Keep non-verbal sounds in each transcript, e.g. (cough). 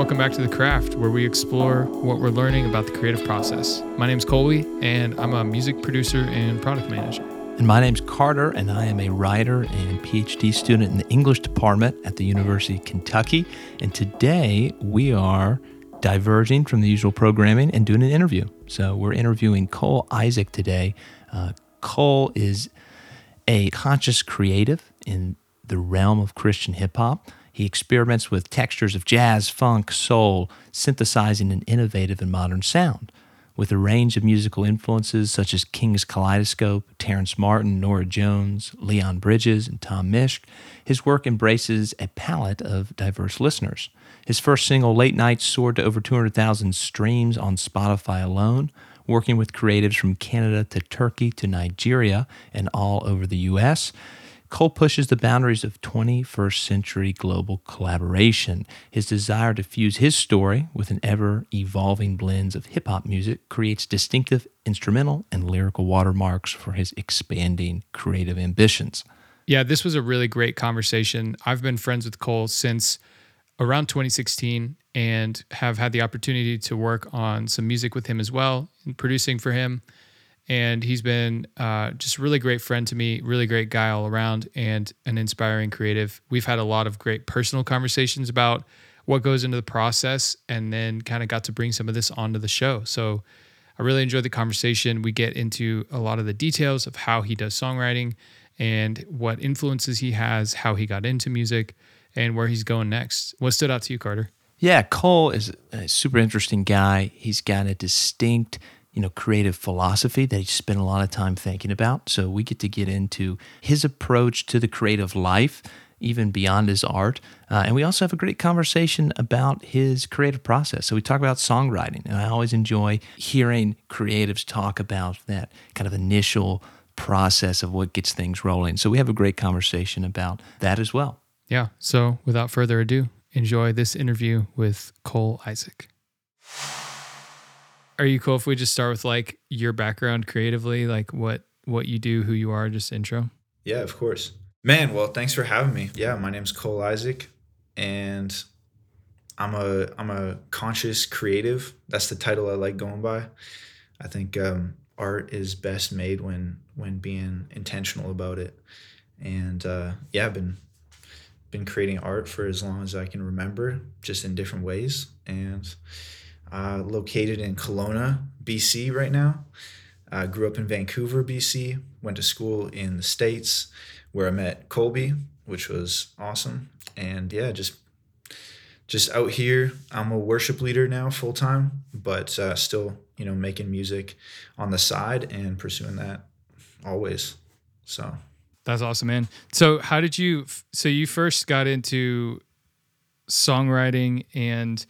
Welcome back to The Craft, where we explore what we're learning about the creative process. My name's Colby, and I'm a music producer and product manager. And my name's Carter, and I am a writer and PhD student in the English department at the University of Kentucky. And today we are diverging from the usual programming and doing an interview. So we're interviewing Cole Isaac today. Uh, Cole is a conscious creative in the realm of Christian hip hop. He experiments with textures of jazz, funk, soul, synthesizing an innovative and modern sound. With a range of musical influences such as Kings Kaleidoscope, Terrace Martin, Norah Jones, Leon Bridges, and Tom Misch, his work embraces a palette of diverse listeners. His first single, Late Night, soared to over 200,000 streams on Spotify alone, working with creatives from Canada to Turkey to Nigeria and all over the U.S. Cole pushes the boundaries of 21st century global collaboration. His desire to fuse his story with an ever evolving blends of hip hop music creates distinctive instrumental and lyrical watermarks for his expanding creative ambitions. Yeah, this was a really great conversation. I've been friends with Cole since around 2016 and have had the opportunity to work on some music with him as well, producing for him and he's been uh, just a really great friend to me, really great guy all around, and an inspiring creative. We've had a lot of great personal conversations about what goes into the process, and then kind of got to bring some of this onto the show. So I really enjoyed the conversation. We get into a lot of the details of how he does songwriting and what influences he has, how he got into music, and where he's going next. What stood out to you, Carter? Yeah, Cole is a super interesting guy. He's got a distinct you know, creative philosophy that he spent a lot of time thinking about. So we get to get into his approach to the creative life, even beyond his art. Uh, and we also have a great conversation about his creative process. So we talk about songwriting, and I always enjoy hearing creatives talk about that kind of initial process of what gets things rolling. So we have a great conversation about that as well. Yeah. So without further ado, enjoy this interview with Cole Isaac are you cool if we just start with like your background creatively, like what what you do, who you are, just intro? Yeah, of course. Man, well, thanks for having me. Yeah, my name's Cole Isaac and I'm a I'm a conscious creative. That's the title I like going by. I think um, art is best made when when being intentional about it. And uh, yeah, I've been been creating art for as long as I can remember, just in different ways. And uh, located in Kelowna, BC, right now. Uh, grew up in Vancouver, BC. Went to school in the States where I met Colby, which was awesome. And yeah, just just out here. I'm a worship leader now, full time, but uh, still, you know, making music on the side and pursuing that always. So that's awesome, man. So how did you? So you first got into songwriting and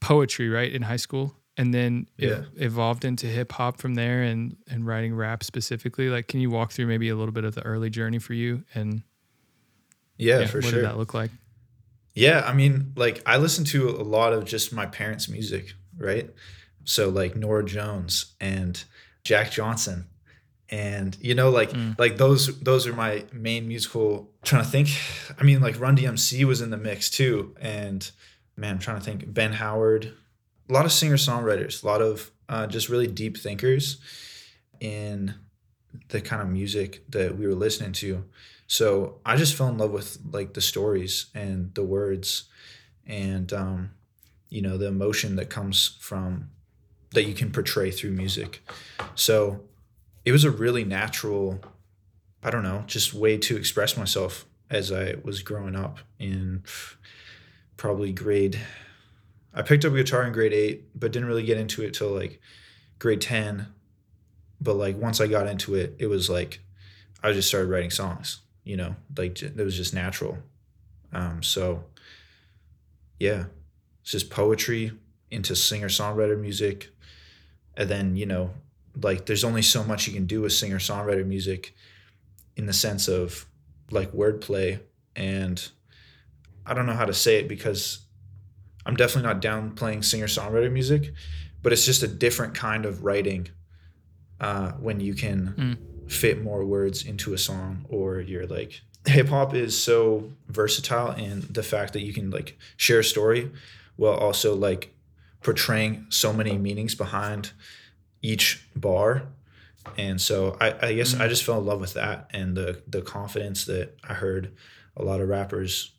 poetry, right, in high school, and then yeah. evolved into hip hop from there, and and writing rap specifically. Like, can you walk through maybe a little bit of the early journey for you and yeah, yeah for what sure. What did that look like? Yeah, I mean, like I listened to a lot of just my parents' music, right? So like Norah Jones and Jack Johnson and you know like mm. like those those are my main musical trying to think i mean like run dmc was in the mix too and man, I'm trying to think. Ben Howard, a lot of singer songwriters, a lot of uh, just really deep thinkers in the kind of music that we were listening to. So I just fell in love with like the stories and the words and um, you know the emotion that comes from that you can portray through music. So it was a really natural, I don't know, just way to express myself as I was growing up in probably grade I picked up guitar in grade 8 but didn't really get into it till like grade 10 but like once I got into it it was like I just started writing songs you know like it was just natural. Um so yeah it's just poetry into singer songwriter music. And then you know like there's only so much you can do with singer songwriter music in the sense of like wordplay and I don't know how to say it because I'm definitely not downplaying singer songwriter music, but it's just a different kind of writing uh, when you can mm. fit more words into a song or you're like hip hop is so versatile in the fact that you can like share a story while also like portraying so many meanings behind each bar and so I, I guess mm-hmm. I just fell in love with that and the the confidence that I heard a lot of rappers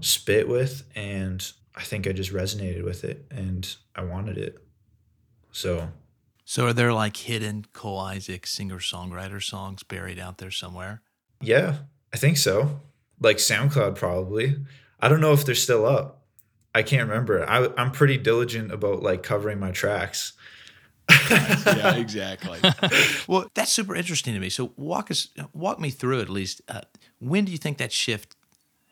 spit with and I think I just resonated with it and I wanted it. So So are there like hidden Cole Isaac singer songwriter songs buried out there somewhere? Yeah, I think so. Like SoundCloud probably. I don't know if they're still up. I can't remember. I, I'm pretty diligent about like covering my tracks yeah, (laughs) exactly. (laughs) well, that's super interesting to me. So walk us, walk me through at least. Uh, when do you think that shift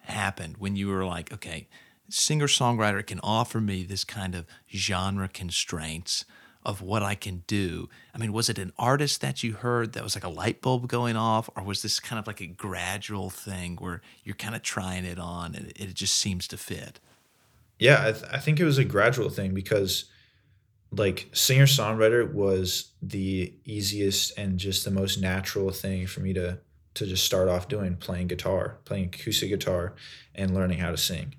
happened? When you were like, okay, singer songwriter can offer me this kind of genre constraints of what I can do. I mean, was it an artist that you heard that was like a light bulb going off, or was this kind of like a gradual thing where you're kind of trying it on and it just seems to fit? Yeah, I, th- I think it was a gradual thing because like singer songwriter was the easiest and just the most natural thing for me to to just start off doing playing guitar playing acoustic guitar and learning how to sing.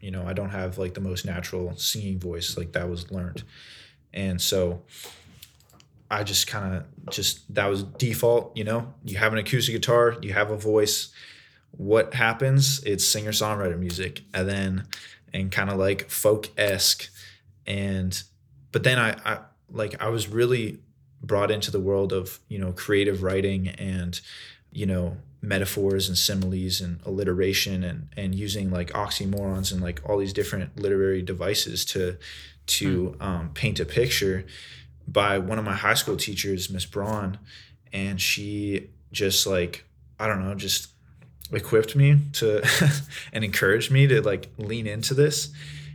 You know i don't have like the most natural singing voice like that was learned. And so i just kind of just that was default you know? You have an acoustic guitar you have a voice. What happens? It's singer songwriter music and then and kind of like folk esque and but then I, I like I was really brought into the world of you know creative writing and you know metaphors and similes and alliteration and and using like oxymorons and like all these different literary devices to to mm. um, paint a picture by one of my high school teachers miss braun and she just like i don't know just equipped me to (laughs) and encouraged me to like lean into this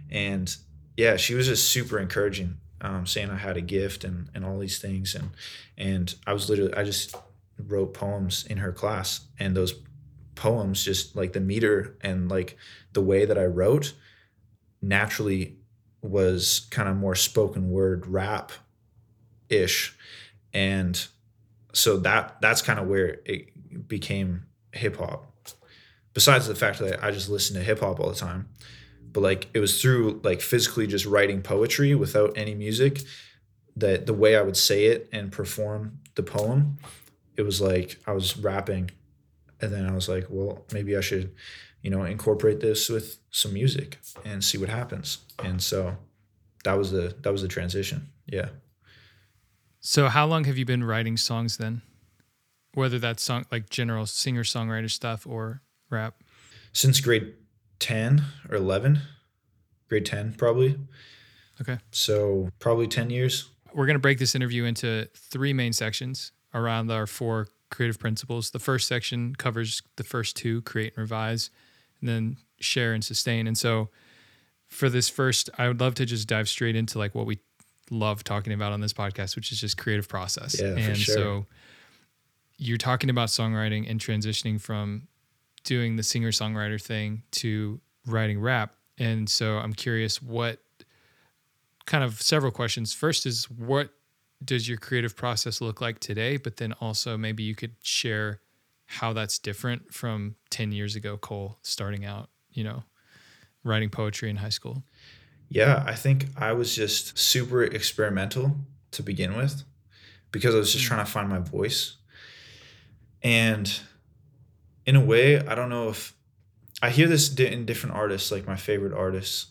and yeah she was just super encouraging um, saying I had a gift and, and all these things. And, and I was literally, I just wrote poems in her class and those poems, just like the meter and like the way that I wrote naturally was kind of more spoken word rap ish. And so that, that's kind of where it became hip hop. Besides the fact that I just listen to hip hop all the time, but like it was through like physically just writing poetry without any music that the way I would say it and perform the poem, it was like I was rapping. And then I was like, well, maybe I should, you know, incorporate this with some music and see what happens. And so that was the that was the transition. Yeah. So how long have you been writing songs then? Whether that's song like general singer songwriter stuff or rap? Since grade 10 or 11, grade 10 probably. Okay. So probably 10 years. We're going to break this interview into three main sections around our four creative principles. The first section covers the first two create and revise, and then share and sustain. And so for this first, I would love to just dive straight into like what we love talking about on this podcast, which is just creative process. Yeah, and sure. so you're talking about songwriting and transitioning from doing the singer songwriter thing to writing rap. And so I'm curious what kind of several questions. First is what does your creative process look like today? But then also maybe you could share how that's different from 10 years ago, Cole, starting out, you know, writing poetry in high school. Yeah, I think I was just super experimental to begin with because I was just mm. trying to find my voice. And in a way, I don't know if I hear this in different artists, like my favorite artists.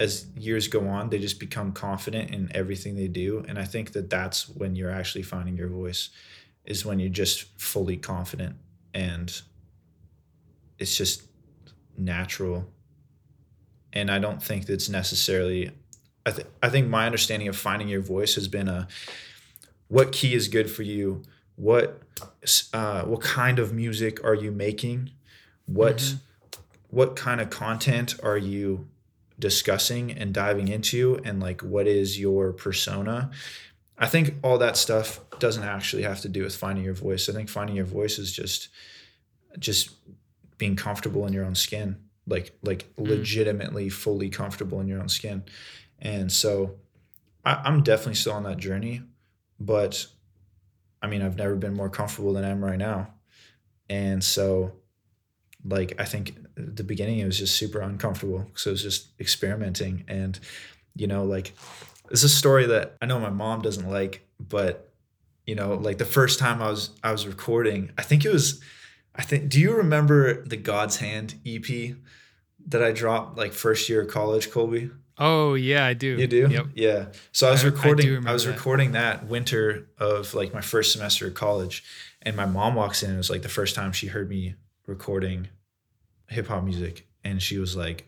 As years go on, they just become confident in everything they do, and I think that that's when you're actually finding your voice, is when you're just fully confident and it's just natural. And I don't think that's necessarily. I think I think my understanding of finding your voice has been a what key is good for you what uh, what kind of music are you making what mm-hmm. what kind of content are you discussing and diving into and like what is your persona i think all that stuff doesn't actually have to do with finding your voice i think finding your voice is just just being comfortable in your own skin like like mm. legitimately fully comfortable in your own skin and so I, i'm definitely still on that journey but I mean, I've never been more comfortable than I am right now. And so like I think the beginning it was just super uncomfortable because I was just experimenting and you know like it's a story that I know my mom doesn't like, but you know like the first time I was I was recording, I think it was I think do you remember the God's Hand EP that I dropped like first year of college, Colby? Oh yeah, I do. You do? Yep. Yeah. So I was I- I recording. I, was that. recording that winter of like my first semester of college, and my mom walks in. It was like the first time she heard me recording hip hop music, and she was like,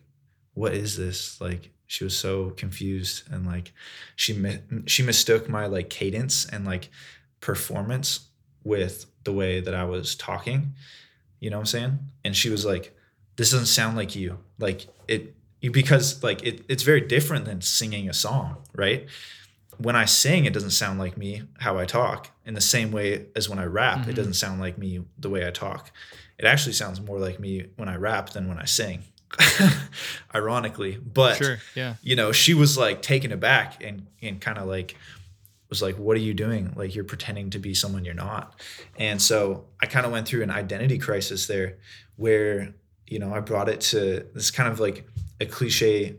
"What is this?" Like she was so confused, and like she mi- she mistook my like cadence and like performance with the way that I was talking. You know what I'm saying? And she was like, "This doesn't sound like you. Like it." Because like it, it's very different than singing a song, right? When I sing, it doesn't sound like me how I talk. In the same way as when I rap, Mhm. it doesn't sound like me the way I talk. It actually sounds more like me when I rap than when I sing. (laughs) Ironically, but Sure. Yeah. you know, she was like taken aback and and kind of like was like, "What are you doing? Like you're pretending to be someone you're not." And so I kind of went through an identity crisis there, where you know I brought it to this kind of like a cliche,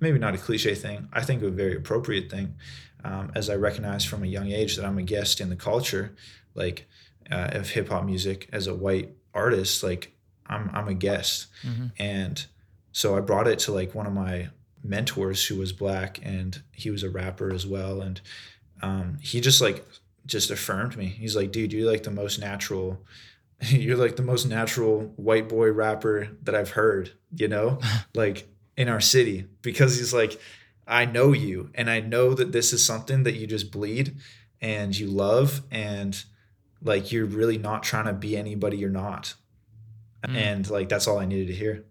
maybe not a cliche thing. I think a very appropriate thing, um, as I recognized from a young age that I'm a guest in the culture, like uh, of hip hop music as a white artist. Like I'm I'm a guest, Mhm. and so I brought it to like one of my mentors who was black and he was a rapper as well and um, he just like just affirmed me he's like dude you're like the most natural (laughs) you're like the most natural white boy rapper that i've heard you know (laughs) like in our city because he's like i know you and i know that this is something that you just bleed and you love and like you're really not trying to be anybody you're not. Mm. and like that's all i needed to hear.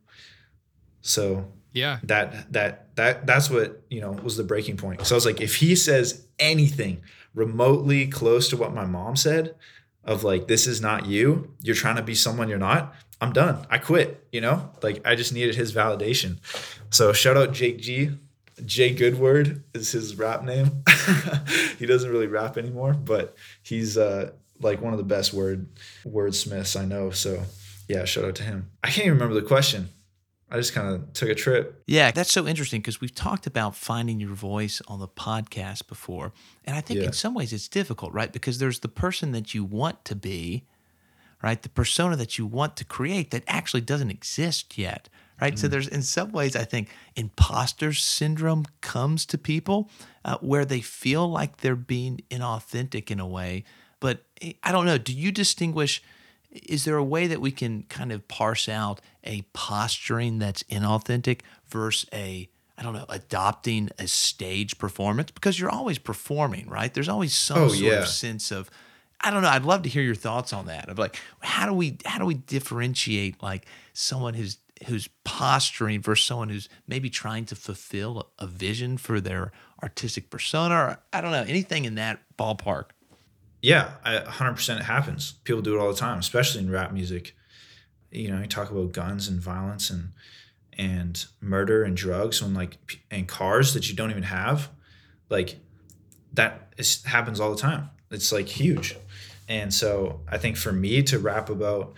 So Yeah. that that that that's what you know was the breaking point. So i was like if he says anything remotely close to what my mom said of like this is not you you're trying to be someone you're not i'm done. I quit you know? Like i just needed his validation. So shout out jake g. Jay goodword is his rap name. (laughs) He doesn't really rap anymore but he's uh like one of the best word wordsmiths i know so yeah shout out to him i can't even remember the question I just kind of took a trip. Yeah, that's so interesting because we've talked about finding your voice on the podcast before. And I think Yeah. in some ways it's difficult, right? Because there's the person that you want to be, right? The persona that you want to create that actually doesn't exist yet, right? So there's, in some ways, I think imposter syndrome comes to people uh, where they feel like they're being inauthentic in a way. I don't know. Do you distinguish? is there a way that we can kind of parse out a posturing that's inauthentic versus a I don't know, adopting a stage performance because you're always performing, right? There's always some Oh, sort yeah. of sense of I don't know, I'd love to hear your thoughts on that. Of like how do we how do we differentiate like someone who's who's posturing versus someone who's maybe trying to fulfill a vision for their artistic persona or I don't know, anything in that ballpark. Yeah, I, 100% it happens. People do it all the time, especially in rap music. You know, you talk about guns and violence and and murder and drugs and like and cars that you don't even have. Like that is, happens all the time. It's like huge. And so I think for me to rap about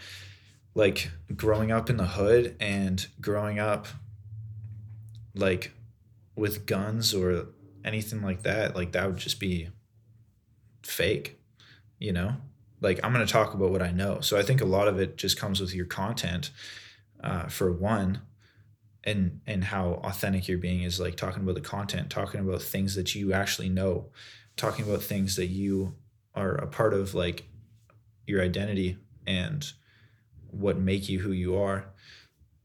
like growing up in the hood and growing up like with guns or anything like that, like that would just be fake, you know? Like I'm going to talk about what I know. So I think a lot of it just comes with your content uh, for one and and how authentic you're being is like talking about the content, talking about things that you actually know, talking about things that you are a part of like your identity and what make you who you are.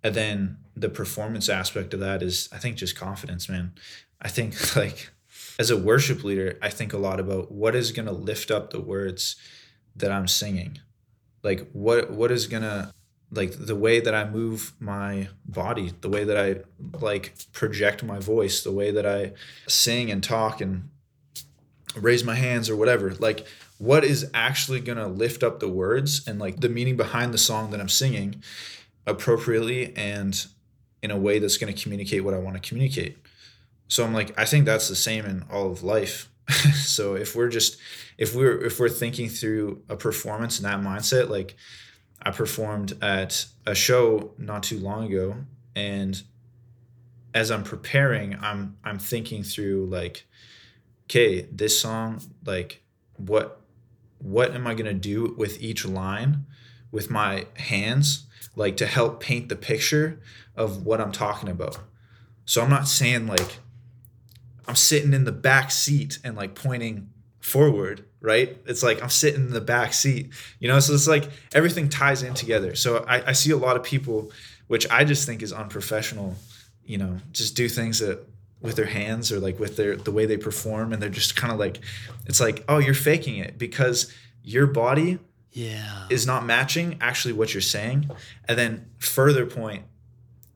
And then the performance aspect of that is I think just confidence, man. I think (laughs) like as a worship leader, I think a lot about what is going to lift up the words that I'm singing. Like what what is going to like the way that I move my body, the way that I like project my voice, the way that I sing and talk and raise my hands or whatever. Like what is actually going to lift up the words and like the meaning behind the song that I'm singing appropriately and in a way that's going to communicate what I want to communicate. So I'm like, I think that's the same in all of life. (laughs) so if we're just if we're if we're thinking through a performance in that mindset, like I performed at a show not too long ago, and as I'm preparing, I'm I'm thinking through like, okay, this song, like, what what am I gonna do with each line, with my hands, like to help paint the picture of what I'm talking about. So I'm not saying like I'm sitting in the back seat and like pointing forward, right? It's like I'm sitting in the back seat, you know? So it's like everything ties in together. So I, I see a lot of people, which I just think is unprofessional, you know, just do things that with their hands or like with their the way they perform and they're just kind of like it's like, oh, you're faking it because your body Yeah. is not matching actually what you're saying. And then further point,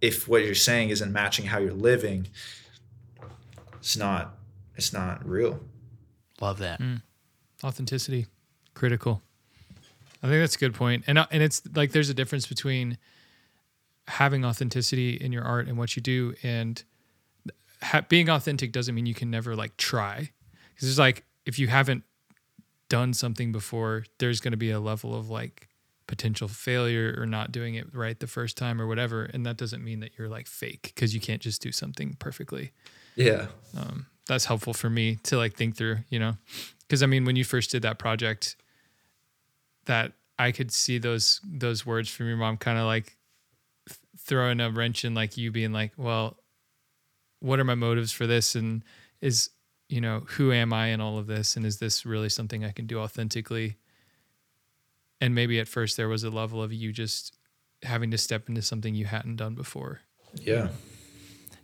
if what you're saying isn't matching how you're living, it's not it's not real. Love that. authenticity. Critical. I think that's a good point. And uh, and it's like there's a difference between having authenticity in your art and what you do and ha- being authentic doesn't mean you can never like try. Because it's like if you haven't done something before there's going to be a level of like potential failure or not doing it right the first time or whatever. And that doesn't mean that you're like fake because you can't just do something perfectly Yeah. Um, that's helpful for me to like think through, you know? Because I mean, when you first did that project, that I could see those those words from your mom kind of like th- throwing a wrench in like you being like, well, what are my motives for this? And is, you know, who am I in all of this? And is this really something I can do authentically? And maybe at first there was a level of you just having to step into something you hadn't done before. Yeah.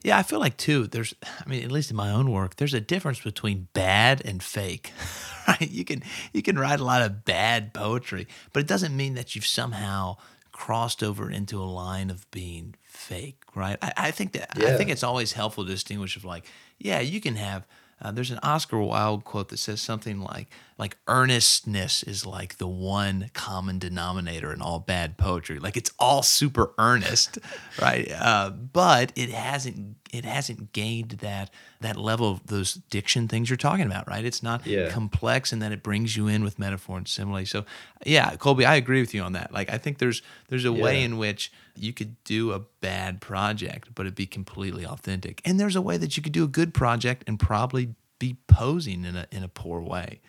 Yeah, I feel like too. There's, I mean, at least in my own work, there's a difference between bad and fake, (laughs) right? You can you can write a lot of bad poetry, but it doesn't mean that you've somehow crossed over into a line of being fake, right? I, I think that I think it's always helpful to distinguish of like, yeah, you can have. Uh, there's an Oscar Wilde quote that says something like, like earnestness is like the one common denominator in all bad poetry. Like it's all super earnest, (laughs) right? Uh, but it hasn't it hasn't gained that that level of those diction things you're talking about, right? It's not Yeah. complex and then it brings you in with metaphor and simile. So yeah, Colby, I agree with you on that. Like I think there's there's a way in which you could do a bad project, but it'd be completely authentic. And there's a way that you could do a good project and probably be posing in a in a poor way.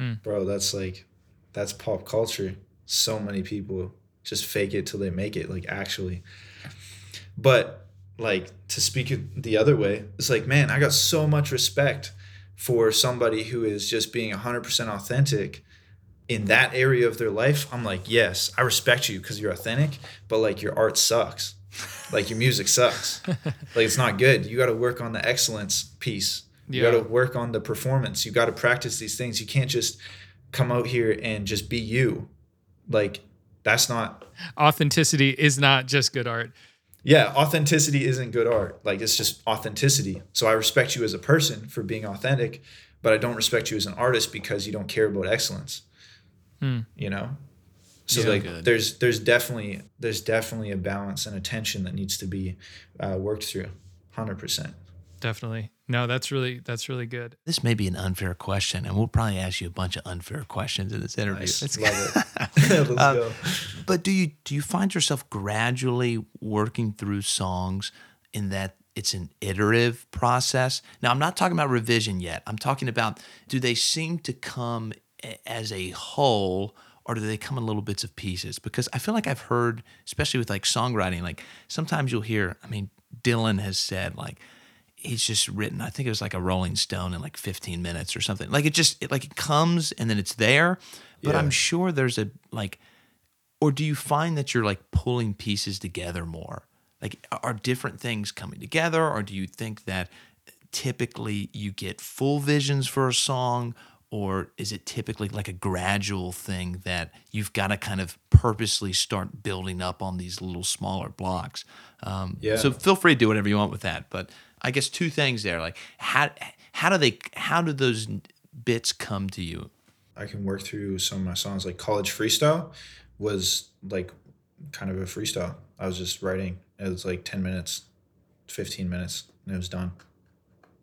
Mm. Bro, that's like that's pop culture. So many people just fake it till they make it, like actually. But like to speak it the other way, it's like, man, I got so much respect for somebody who is just being 100% authentic in that area of their life. I'm like, yes, I respect you because you're authentic, but like your art sucks. Like your music sucks. (laughs) like it's not good. You got to work on the excellence piece. You Yeah. got to work on the performance. You got to practice these things. You can't just come out here and just be you. Like that's not Authenticity is not just good art. yeah, authenticity isn't good art. Like it's just authenticity. So I respect you as a person for being authentic, but I don't respect you as an artist because you don't care about excellence. You know? So Yeah. like Good. there's there's definitely there's definitely a balance and a tension that needs to be uh, worked through. 100%. Definitely. No, that's really that's really good. This may be an unfair question, and we'll probably ask you a bunch of unfair questions in this interview. Nice. It's- Love it. (laughs) Let's Uh, go. But do you do you find yourself gradually working through songs in that it's an iterative process? Now, I'm not talking about revision yet. I'm talking about do they seem to come as a whole or do they come in little bits of pieces? Because I feel like I've heard, especially with like songwriting, like sometimes you'll hear, I mean, Dylan has said like he's just written, I think it was like a Rolling Stone in like 15 minutes or something. Like it just it, like it comes and then it's there. But Yeah. I'm sure there's a like or do you find that you're like pulling pieces together more like are different things coming together or do you think that typically you get full visions for a song or is it typically like a gradual thing that you've got to kind of purposely start building up on these little smaller blocks um, Yeah. so feel free to do whatever you want with that but i guess two things there like how how do they how do those bits come to you I can work through some of my songs. Like College Freestyle was like kind of a freestyle. I was just writing. It was like 10 minutes, 15 minutes, and it was done.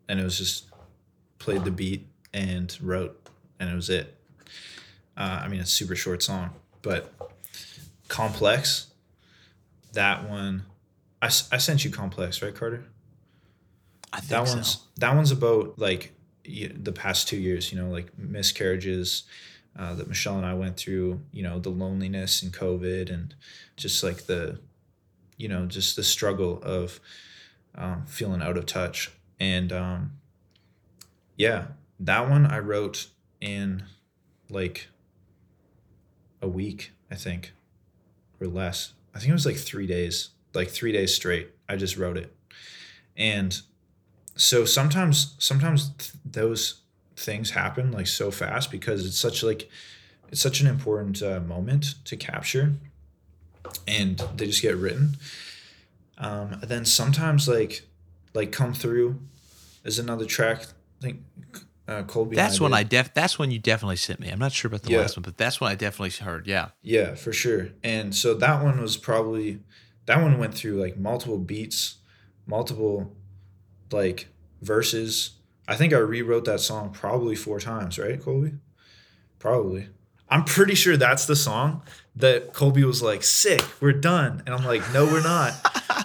And it was just played the beat and wrote, and it was it. Uh, I mean, it's a super short song, but Complex. That one, I, I sent you Complex, right, Carter? I think that so. one's that one's about like the past two years you know like miscarriages uh, that michelle and i went through you know the loneliness and covid and just like the you know just the struggle of um, feeling out of touch. And um, yeah that one i wrote in like a week i think or less. I think it was like three days like three days straight i just wrote it. And so sometimes sometimes th- those things happen like so fast because it's such like it's such an important uh, moment to capture and they just get written um, and then sometimes like like come through is another track i think uh, colby That's when did. I def. That's when you definitely sent me. I'm not sure about the Yeah. last one, but that's when I definitely heard. Yeah. Yeah, for sure. And so that one was probably that one went through like multiple beats, multiple like verses. I think I rewrote that song probably four times, right, Colby? Probably. I'm pretty sure that's the song that Colby was like, sick, we're done. And I'm like, no, we're not.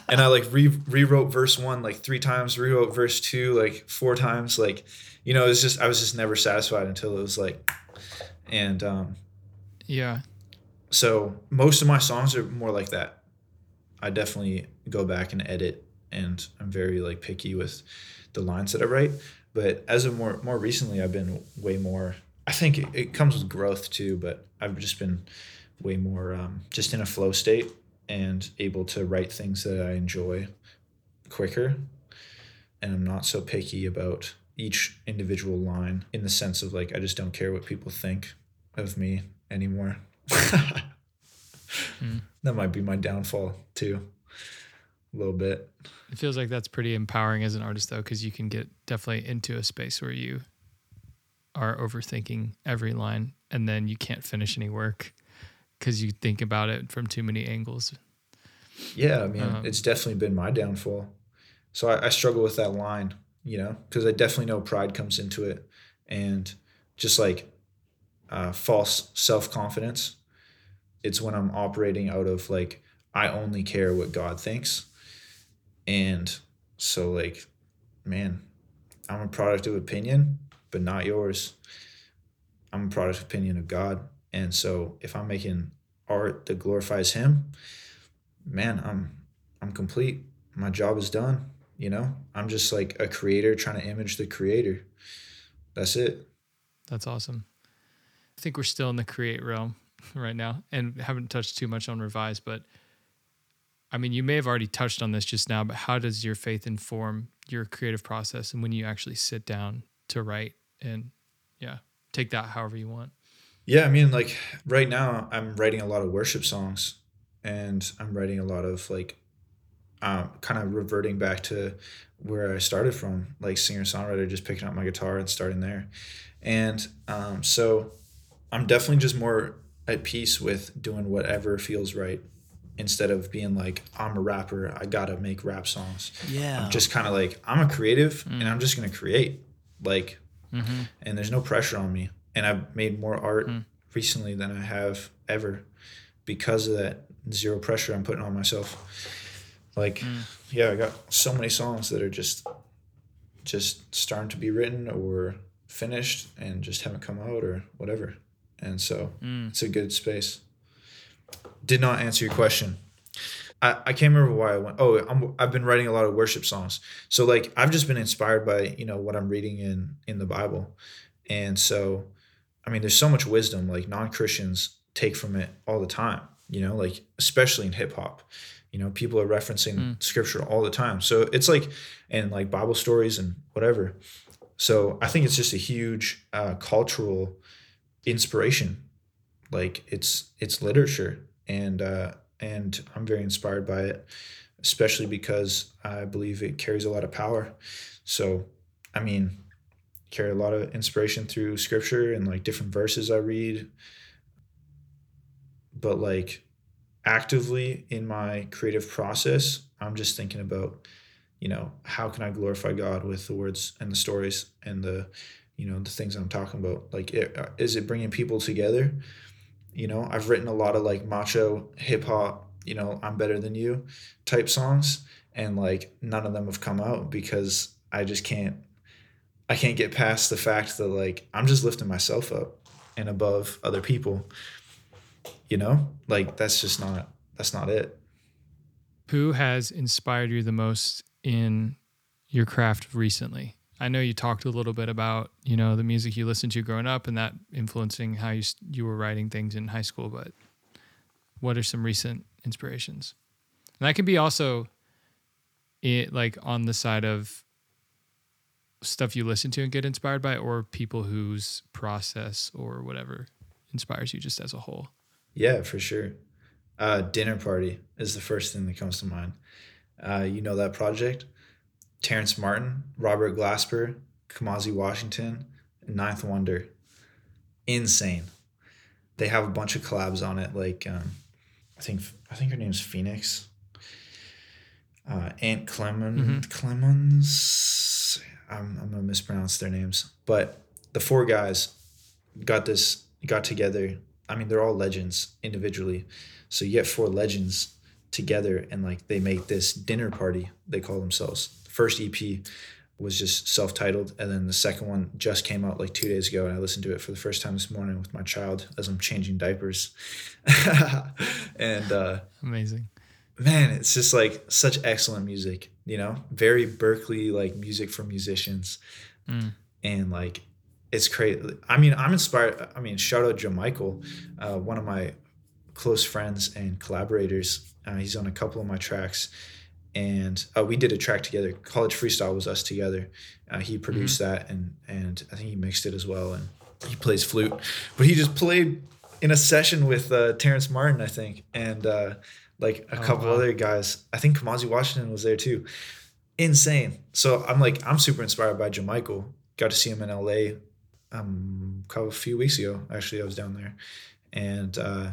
(laughs) and I like re- rewrote verse one like three times, rewrote verse two like four times. Like, you know, it's just, I was just never satisfied until it was like, and um, Yeah. so most of my songs are more like that. I definitely go back and edit, and I'm very like picky with the lines that I write. But as of more more recently, I've been way more. I think it, it comes with growth too, but I've just been way more um, just in a flow state and able to write things that I enjoy quicker. And I'm not so picky about each individual line in the sense of like I just don't care what people think of me anymore. (laughs) That might be my downfall too, a little bit. It feels like that's pretty empowering as an artist, though, because you can get definitely into a space where you are overthinking every line and then you can't finish any work because you think about it from too many angles. Yeah, I mean, Um, it's definitely been my downfall. So I, I struggle with that line, you know, because I definitely know pride comes into it, and just like uh, false self confidence. It's when I'm operating out of like I only care what God thinks, and so like, man, I'm a product of opinion, but not yours. I'm a product of opinion of God, and so if I'm making art that glorifies Him, man, I'm I'm complete. My job is done. You know, I'm just like a creator trying to image the creator. That's it. That's awesome. I think we're still in the create realm (laughs) right now and haven't touched too much on revise, but I mean, you may have already touched on this just now, but how does your faith inform your creative process and when you actually sit down to write and yeah, take that however you want? Yeah, I mean, like right now, I'm writing a lot of worship songs, and I'm writing a lot of like, um, kind of reverting back to where I started from, like singer songwriter, just picking up my guitar and starting there, and um, so I'm definitely just more at peace with doing whatever feels right, instead of being like I'm a rapper, I gotta make rap songs. Yeah. I'm just kind of like I'm a creative, mm. and I'm just gonna create, like Mm-hmm. and there's no pressure on me. And I've made more art mm. recently than I have ever because of that zero pressure I'm putting on myself. Like, mm. yeah, I got so many songs that are just just starting to be written or finished and just haven't come out or whatever. And so it's a good space. Did not answer your question. I, I can't remember why I went. Oh, I'm, I've been writing a lot of worship songs. So like I've just been inspired by you know what I'm reading in in the Bible, and so I mean there's so much wisdom like non Christians take from it all the time. You know, like especially in hip hop, you know people are referencing scripture all the time. So it's like and like Bible stories and whatever. So I think it's just a huge uh, cultural inspiration. Like it's it's literature and uh, and I'm very inspired by it, especially because I believe it carries a lot of power. So, I mean, carry a lot of inspiration through scripture and like different verses I read. But like actively in my creative process, I'm just thinking about, you know, how can I glorify God with the words and the stories and the, you know, the things I'm talking about. Like, it, is it bringing people together? You know, I've written a lot of like macho hip hop, you know, I'm better than you type songs and like none of them have come out because I just can't I can't get past the fact that like I'm just lifting myself up and above other people. You know? Like that's just not that's not it. Who has inspired you the most in your craft recently? I know you talked a little bit about, you know, the music you listened to growing up and that influencing how you you were writing things in high school, but what are some recent inspirations? And that can be also it like on the side of stuff you listen to and get inspired by or people whose process or whatever inspires you just as a whole. Yeah, for sure. Uh, dinner party is the first thing that comes to mind. Uh, you know that project? Terrace Martin, Robert Glasper, Kamasi Washington, 9th Wonder. Insane. They have a bunch of collabs on it. Like um, I think I think her name's Phoenix. Uh, Aunt Clemens mm-hmm. Clemens. I'm, I'm gonna mispronounce their names, but the four guys got this got together. I mean, they're all legends individually, so you get four legends together and like they make this dinner party. They call themselves. First EP was just self-titled and then the second one just came out like two days ago and i listened to it for the first time this morning with my child as i'm changing diapers. (laughs) And uh amazing. man it's just like such excellent music you know? Very Berklee like music for musicians. Mm. and like it's crazy. I mean i'm inspired i mean shout out joe michael uh, one of my close friends and collaborators uh, he's on a couple of my tracks and uh, we did a track together. College Freestyle was us together. Uh, he produced mm-hmm. that, and and I think he mixed it as well. And he plays flute, but he just played in a session with uh, Terrace Martin, I think, and uh, like a oh, couple wow. other guys. I think Kamasi Washington was there too. Insane. So I'm like, I'm super inspired by Jamichael. Got to see him in LA um, a few weeks ago. Actually, I was down there, and uh,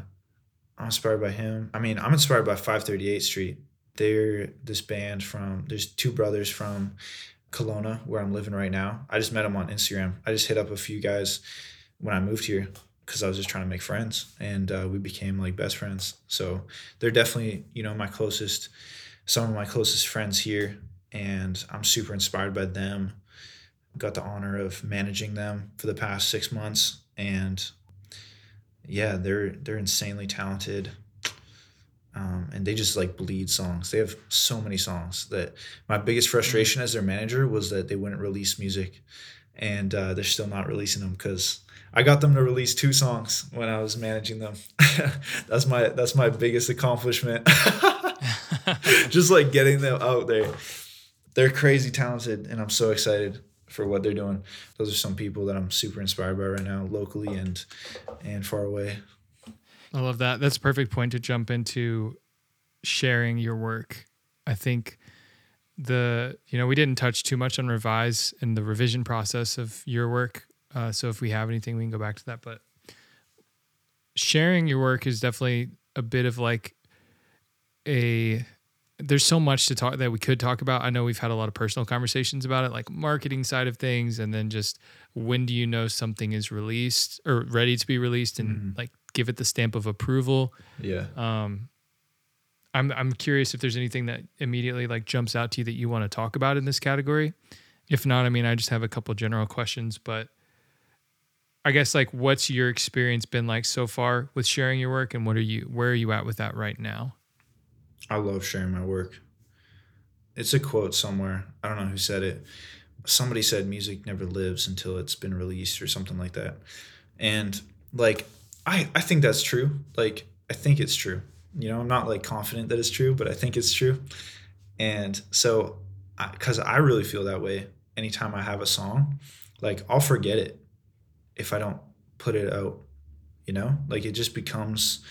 I'm inspired by him. I mean, I'm inspired by 538 Street they're this band from there's two brothers from Kelowna where I'm living right now. I just met them on Instagram. I just hit up a few guys when I moved here because I was just trying to make friends, and uh, we became like best friends. So they're definitely you know my closest, some of my closest friends here, and I'm super inspired by them. Got the honor of managing them for the past six months, and yeah, they're they're insanely talented um, and they just like bleed songs. They have so many songs that my biggest frustration as their manager was that they wouldn't release music, and uh, they're still not releasing them because I got them to release two songs when I was managing them. (laughs) that's my that's my biggest accomplishment. (laughs) (laughs) just like getting them out there. They're crazy talented, and I'm so excited for what they're doing. Those are some people that I'm super inspired by right now, locally and and far away. I love that. That's a perfect point to jump into sharing your work. I think the you know we didn't touch too much on revise and the revision process of your work. Uh, so if we have anything, we can go back to that. But sharing your work is definitely a bit of like a there's so much to talk that we could talk about. I know we've had a lot of personal conversations about it, like marketing side of things, and then just when do you know something is released or ready to be released, and mm-hmm. like give it the stamp of approval. Yeah. Um, I'm I'm curious if there's anything that immediately like jumps out to you that you want to talk about in this category. If not, I mean, I just have a couple general questions, but I guess like what's your experience been like so far with sharing your work and what are you where are you at with that right now? I love sharing my work. It's a quote somewhere. I don't know who said it. Somebody said music never lives until it's been released or something like that. And like I I think that's true. Like I think it's true. You know, I'm not like confident that it's true, but I think it's true. And so, I, I really feel that way anytime I have a song, like I'll forget it if I don't put it out. You know, like it just becomes,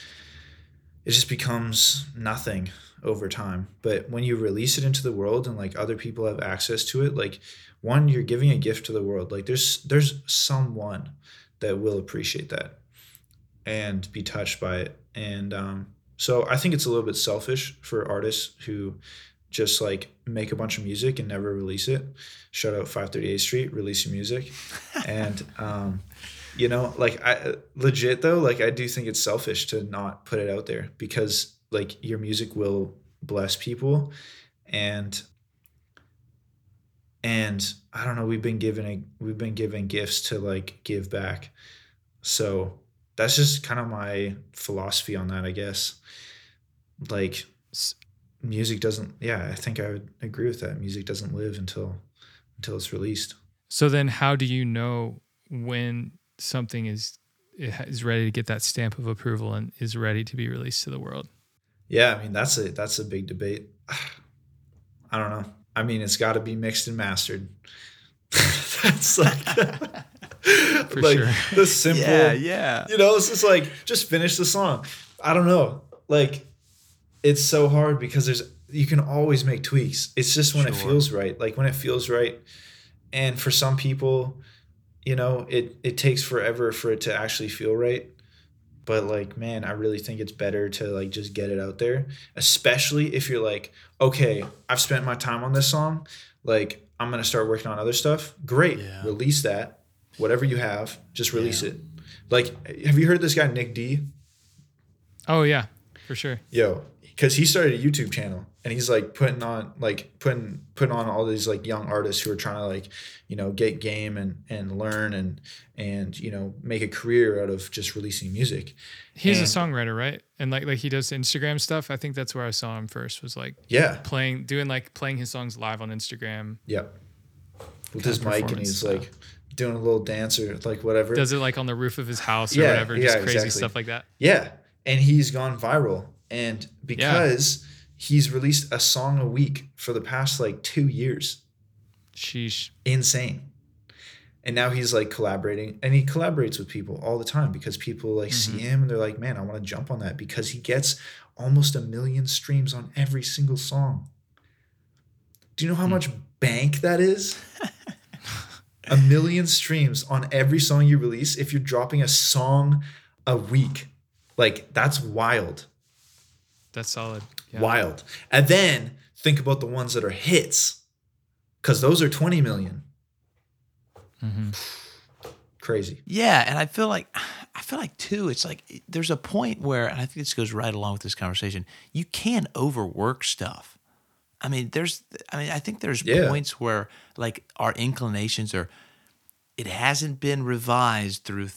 it just becomes nothing over time. But when you release it into the world and like other people have access to it, like one, you're giving a gift to the world. Like there's there's someone that will appreciate that and be touched by it. And um, so I think it's a little bit selfish for artists who just like make a bunch of music and never release it. Shout out 538 Street, release your music. (laughs) and um, you know, like I legit though, like I do think it's selfish to not put it out there because like your music will bless people and and I don't know, we've been given a we've been given gifts to like give back. So that's just kind of my philosophy on that, I guess. Like music doesn't yeah, I think I would agree with that. Music doesn't live until until it's released. So then how do you know when something is is ready to get that stamp of approval and is ready to be released to the world? Yeah, I mean that's a that's a big debate. (sighs) I don't know. I mean, it's got to be mixed and mastered. (laughs) that's like (laughs) For like sure. the simple. Yeah, yeah. You know, it's just like just finish the song. I don't know. Like it's so hard because there's you can always make tweaks. It's just when it feels right. Like when it feels right. And for some people, you know, it it takes forever for it to actually feel right. But like, man, I really think it's better to like just get it out there, especially if you're like, okay, I've spent my time on this song, like I'm going to start working on other stuff. Great. Yeah. Release that. Whatever you have, just release Yeah. it. Like, have you heard this guy Nic D? Oh yeah, for sure. Yo, because he started a YouTube channel and he's like putting on like putting putting on all these like young artists who are trying to like you know get game and and learn and and you know make a career out of just releasing music. He's a songwriter, right? And like like he does Instagram stuff. I think that's where I saw him first. Was like Yeah, playing, doing like playing his songs live on Instagram. yeah. With his mic and he's style. like doing a little dance or like whatever. Does it like on the roof of his house or Yeah, whatever, just crazy exactly. stuff like that. Yeah, and he's gone viral, and because he's released a song a week for the past like two years. Sheesh. insane. And now he's like collaborating and he collaborates with people all the time because people like see Mhm. him and they're like, man, I want to jump on that because he gets almost a million streams on every single song. Do you know how Hmm. much bank that is? a million streams on every song you release if you're dropping a song a week. Like that's wild. That's solid. Yeah. Wild. And then think about the ones that are hits because those are 20 million. Mhm. Crazy. Yeah, and I feel like I feel like too. It's like there's a point where, and I think this goes right along with this conversation. You can overwork stuff. I mean, there's. I mean, I think there's Yeah. points where like our inclinations are. It hasn't been revised through.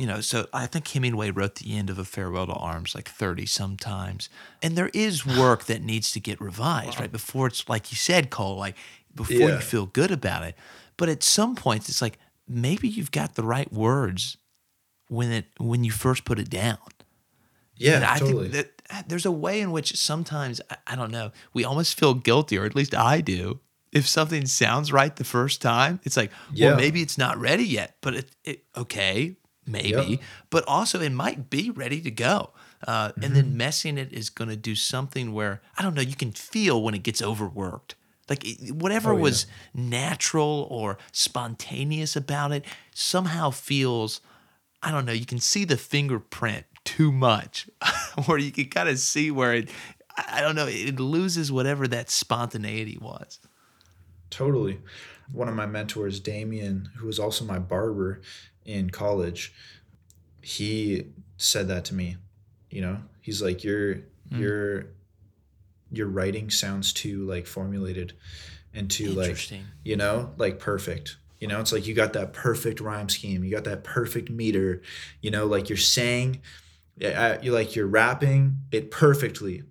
You know, so I think Hemingway wrote the end of A Farewell to Arms like 30 sometimes. And there is (sighs) work that needs to get revised, right? Before it's like you said, Cole, like before Yeah. you feel good about it. But at some points, it's like maybe you've got the right words when it when you first put it down. Yeah, And I totally. think that there's a way in which sometimes I, I don't know, we almost feel guilty, or at least I do. If something sounds right the first time, it's like, Yeah. well, maybe it's not ready yet, but it, it okay, maybe, Yep. but also it might be ready to go. Uh, And Mm-hmm. then messing it is going to do something where I don't know. You can feel when it gets overworked. Like whatever Oh, yeah. was natural or spontaneous about it somehow feels I don't know, you can see the fingerprint too much, (laughs) where you can kind of see where it, I I don't know, it loses whatever that spontaneity was. Totally. One of my mentors, Damien, who was also my barber in college, he said that to me. You know, he's like, Your your your writing sounds too like formulated and too like you know, like perfect. You know, it's like you got that perfect rhyme scheme, you got that perfect meter, you know, like you're saying, you like you're rapping it perfectly.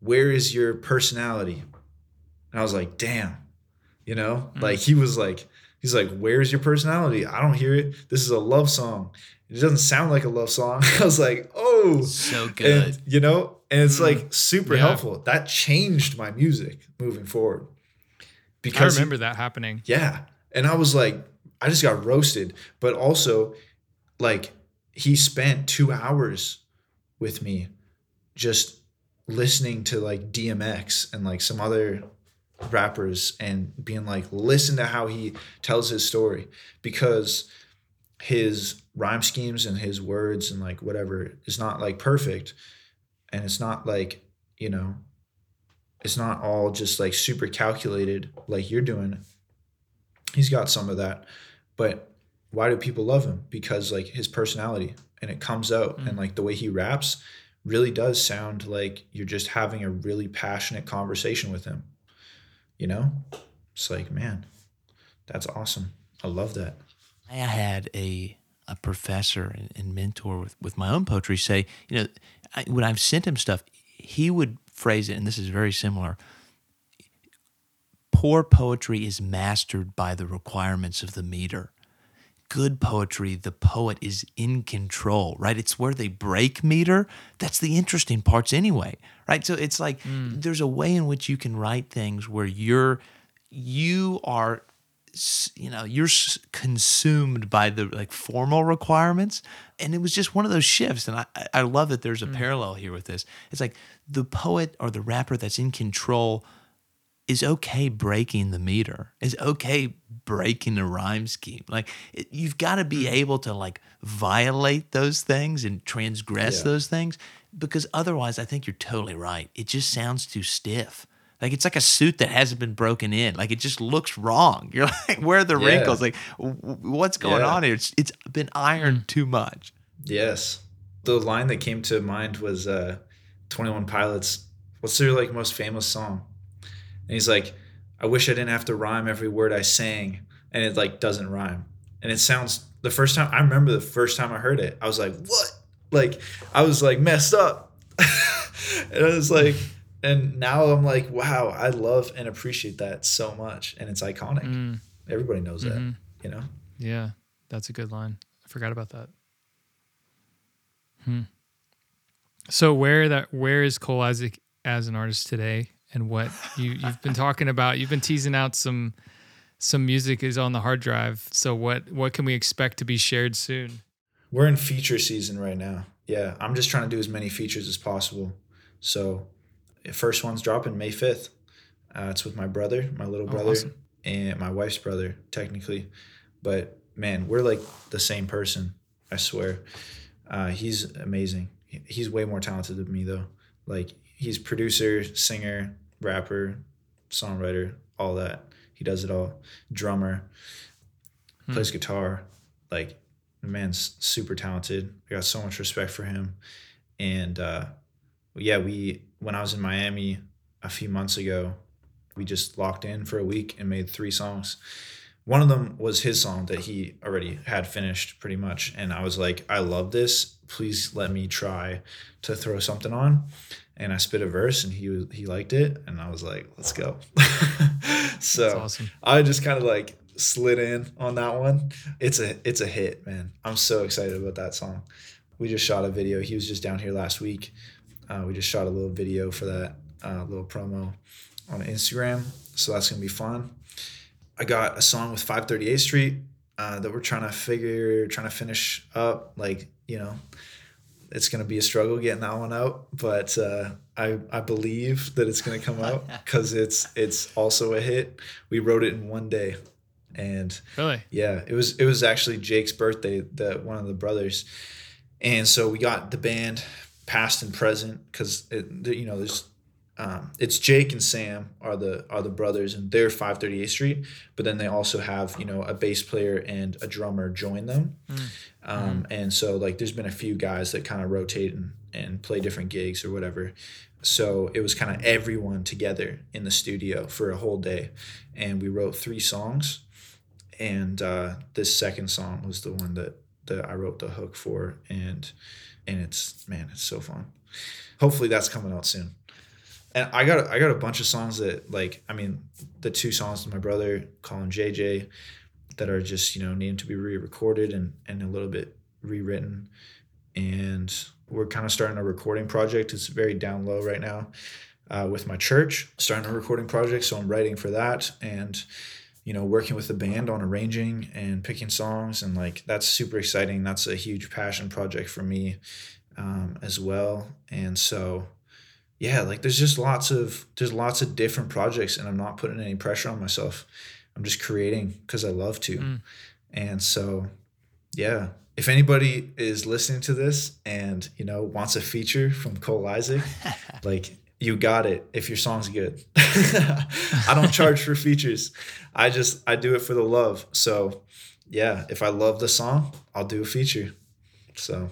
Where is your personality? And I was like, damn, you know, Mm. like he was like, he's like, where's your personality? I don't hear it. This is a love song. It doesn't sound like a love song. (laughs) I was like, oh, So good. and you know, and it's Mm. like super Yeah. helpful. That changed my music moving forward. Because I Because remember that happening. yeah. And I was like, I just got roasted. But also, like, he spent two hours with me just listening to like DMX and like some other rappers and being like, listen to how he tells his story because his rhyme schemes and his words and like whatever is not like perfect. And it's not like, you know, it's not all just like super calculated like you're doing he's got some of that but why do people love him? Because like his personality and it comes out Mm. and like the way he raps really does sound like you're just having a really passionate conversation with him. You know? It's like, man, that's awesome. I love that. I had a a professor and, mentor with, with my own poetry say, you know, I, when I've sent him stuff, he would phrase it, and this is very similar. Poor poetry is mastered by the requirements of the meter. Good poetry, the poet is in control, right? It's where they break meter. That's the interesting parts anyway, right? So it's like hmm. there's a way in which you can write things where you're you are you know you're consumed by the like formal requirements and it was just one of those shifts and i i love that there's a hmm. parallel here with this it's like the poet or the rapper that's in control is okay breaking the meter is okay breaking the rhyme scheme like it, you've got to be able to like violate those things and transgress Yeah. those things because otherwise i think you're totally right it just sounds too stiff like it's like a suit that hasn't been broken in. Like it just looks wrong. (laughs) You're like, where are the Yeah. wrinkles? Like, what's going Yeah. on here? It's, it's been ironed too much. Yes. The line that came to mind was uh 21 Pilots. What's their like most famous song? And he's like, I wish I didn't have to rhyme every word I sang. And it like doesn't rhyme. And it sounds the first time I remember the first time I heard it, I was like, what? Like I was like messed up. (laughs) and I was like, and now I'm like, wow, I love and appreciate that so much. And it's iconic. Mm, Everybody knows that, mhm. you know? Yeah, that's a good line. I forgot about that. Hmm. So where that where is Cole Isaac as an artist today, and what you you've been talking about? You've been teasing out some some music is on the hard drive. So what what can we expect to be shared soon? We're in feature season right now. Yeah, I'm just trying to do as many features as possible. So, the first one's dropping May 5th. Uh, it's with my brother, my little Oh, brother, awesome. and my wife's brother, technically. But man, we're like the same person, I swear. Uh, he's amazing. He's way more talented than me, though. Like, he's producer, singer, rapper, songwriter, all that. He does it all. Drummer, Hmm. plays guitar. Like, the man's super talented. I got so much respect for him. And uh, yeah, we when I was in Miami a few months ago, we just locked in for a week and made three songs. One of them was his song that he already had finished pretty much. And I was like, I love this. Please let me try to throw something on. And I spit a verse and he was, he liked it. And I was like, let's go. (laughs) so awesome. I just kind of like slid in on that one. It's a it's a hit, man. I'm so excited about that song. We just shot a video. He was just down here last week. Uh, we just shot a little video for that uh, little promo on Instagram. So that's gonna be fun. I got a song with 538 Street uh, that we're trying to figure, trying to finish up. Like you know, it's gonna be a struggle getting that one out, but uh, I I believe that it's gonna come out (laughs) because it's it's also a hit. We wrote it in one day, and Really? yeah, it was it was actually Jake's birthday, the one of the brothers, and so we got the band past and present because you know there's um, it's Jake and Sam are the are the brothers and they're 538th Street, but then they also have you know a bass player and a drummer join them, um, and so like there's been a few guys that kind of rotate and, and play different gigs or whatever. So it was kind of everyone together in the studio for a whole day, and we wrote three songs and uh, this second song was the one that that I wrote the hook for, and and it's man, it's so fun. Hopefully, that's coming out soon. And I got I got a bunch of songs that like I mean the two songs with my brother Colin JJ that are just you know needing to be re-recorded and and a little bit rewritten, and we're kind of starting a recording project. It's very down low right now. Uh, with my church, starting a recording project, so I'm writing for that, and you know working with the band on arranging and picking songs and like that's super exciting that's a huge passion project for me um, as well and so yeah like there's just lots of there's lots of different projects and i'm not putting any pressure on myself i'm just creating because i love to Mm. and so yeah if anybody is listening to this and you know wants a feature from cole isaac (laughs) like you got it if your song's good (laughs) i don't charge for features i just i do it for the love so yeah, if I love the song, I'll do a feature. So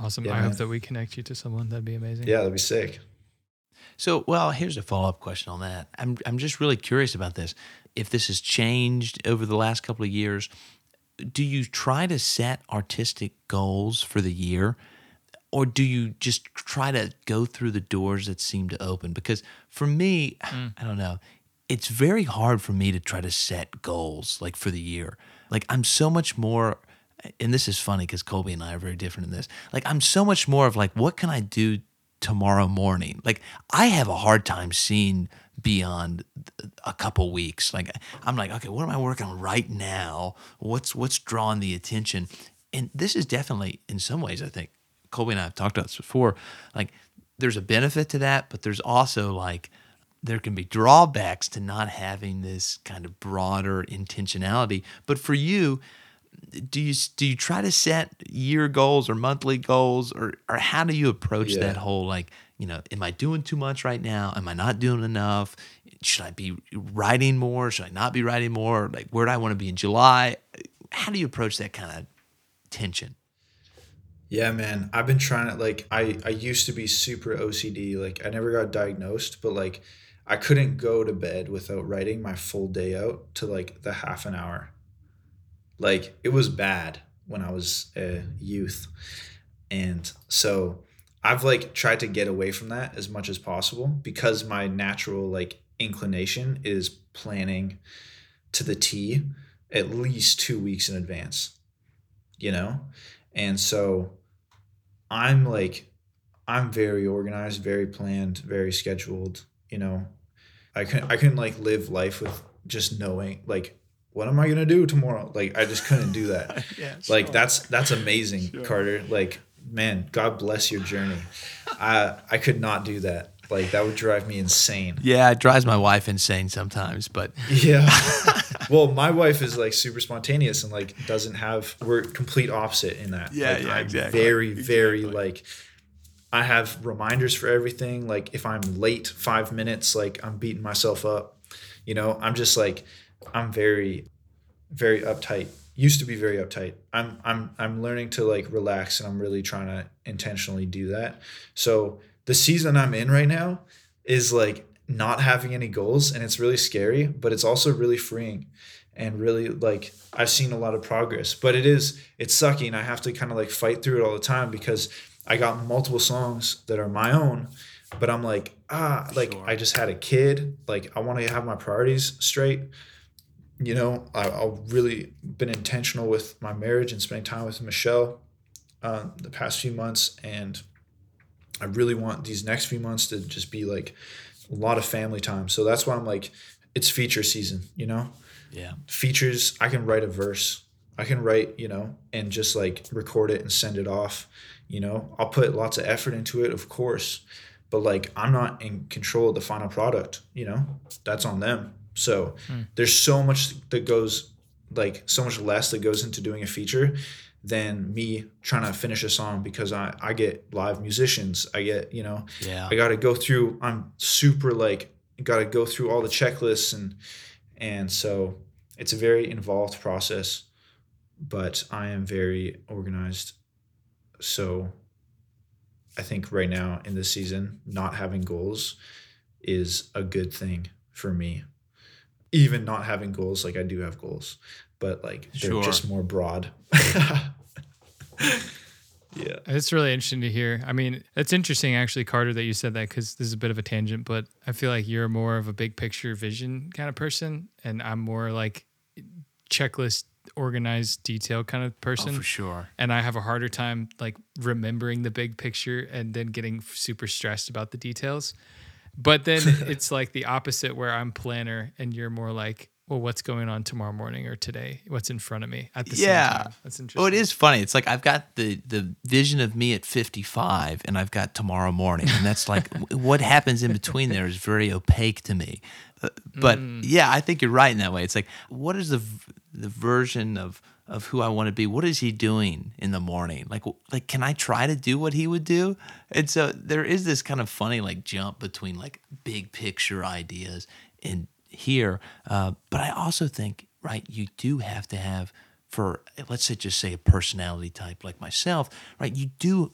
Awesome. Yeah, I hope that we connect you to someone. That'd be amazing. yeah, that'd be sick. So, well, here's a follow up question on that. I'm, I'm just really curious about this. If this has changed over the last couple of years, do you try to set artistic goals for the year? Or do you just try to go through the doors that seem to open? Because for me, mm. I don't know, it's very hard for me to try to set goals like for the year. Like, I'm so much more and this is funny because Colby and I are very different in this. Like, I'm so much more of like, what can I do tomorrow morning? Like, I have a hard time seeing beyond a couple weeks. Like, I'm like, okay, what am I working on right now? What's what's drawing the attention? And this is definitely, in some ways, I think Colby and I have talked about this before. Like, there's a benefit to that, but there's also like there can be drawbacks to not having this kind of broader intentionality. But for you, do you do you try to set year goals or monthly goals or or how do you approach Yeah. that whole like you know am i doing too much right now am i not doing enough should i be writing more should i not be writing more like where do i want to be in july how do you approach that kind of tension Yeah, man. I've been trying to like I I used to be super OCD. Like I never got diagnosed, but like I couldn't go to bed without writing my full day out to like the half an hour. Like it was bad when I was a youth. And so I've like tried to get away from that as much as possible because my natural like inclination is planning to the T at least 2 weeks in advance. You know? And so I'm like, I'm very organized, very planned, very scheduled. You know, I couldn't, I couldn't like live life with just knowing like, what am I gonna do tomorrow? Like, I just couldn't do that. (laughs) yeah like that's that's amazing, Carter. Like, man, God bless your journey. I I could not do that. Like, that would drive me insane. yeah it drives my wife insane sometimes but (laughs) Yeah. (laughs) well, my wife is like super spontaneous and like doesn't have. We're complete opposite in that. Yeah, Like, yeah, I'm exactly. Very, very like. I have reminders for everything. Like if I'm late five minutes, like I'm beating myself up. You know, I'm just like, I'm very, very uptight. Used to be very uptight. I'm I'm I'm learning to like relax, and I'm really trying to intentionally do that. So the season I'm in right now is like not having any goals, and it's really scary, but it's also really freeing, and really like I've seen a lot of progress. But it is it's sucking. I have to kind of like fight through it all the time because I got multiple songs that are my own, but I'm like ah like Sure. I just had a kid. Like I want to have my priorities straight you know, I, I've really been intentional with my marriage and spending time with Michelle uh, the past few months, and I really want these next few months to just be like a lot of family time. So that's why I'm like, it's feature season, you know, yeah features. I can write a verse, I can write, you know, and just like record it and send it off. You know, I'll put lots of effort into it, of course, but like I'm not in control of the final product. You know, that's on them. So hmm. there's so much that goes like so much less that goes into doing a feature than me trying to finish a song because I, I get live musicians. I get, you know, yeah I got to go through, I'm super like, got to go through all the checklists and, and so it's a very involved process, but I am very organized. So I think right now in this season, not having goals is a good thing for me. Even not having goals, like I do have goals, but like they're Sure. just more broad. (laughs) yeah. It's really interesting to hear. I mean, it's interesting actually, Carter, that you said that because this is a bit of a tangent, but I feel like you're more of a big picture vision kind of person, and I'm more like checklist, organized, detail kind of oh, person. oh, for sure and I have a harder time like remembering the big picture and then getting super stressed about the details. But then (laughs) it's like the opposite where I'm planner and you're more like, well, what's going on tomorrow morning or today? What's in front of me at the Yeah. same time? That's interesting. Oh, it is funny. It's like I've got the the vision of me at 55 and I've got tomorrow morning. And that's like (laughs) what happens in between there is very opaque to me. Uh, but yeah, I think you're right in that way. It's like what is the the version of of who I want to be? What is he doing in the morning? Like like can I try to do what he would do? And so there is this kind of funny like jump between like big picture ideas and here. Uh, but I also think right, you do have to have for let's say just say a personality type like myself, right? You do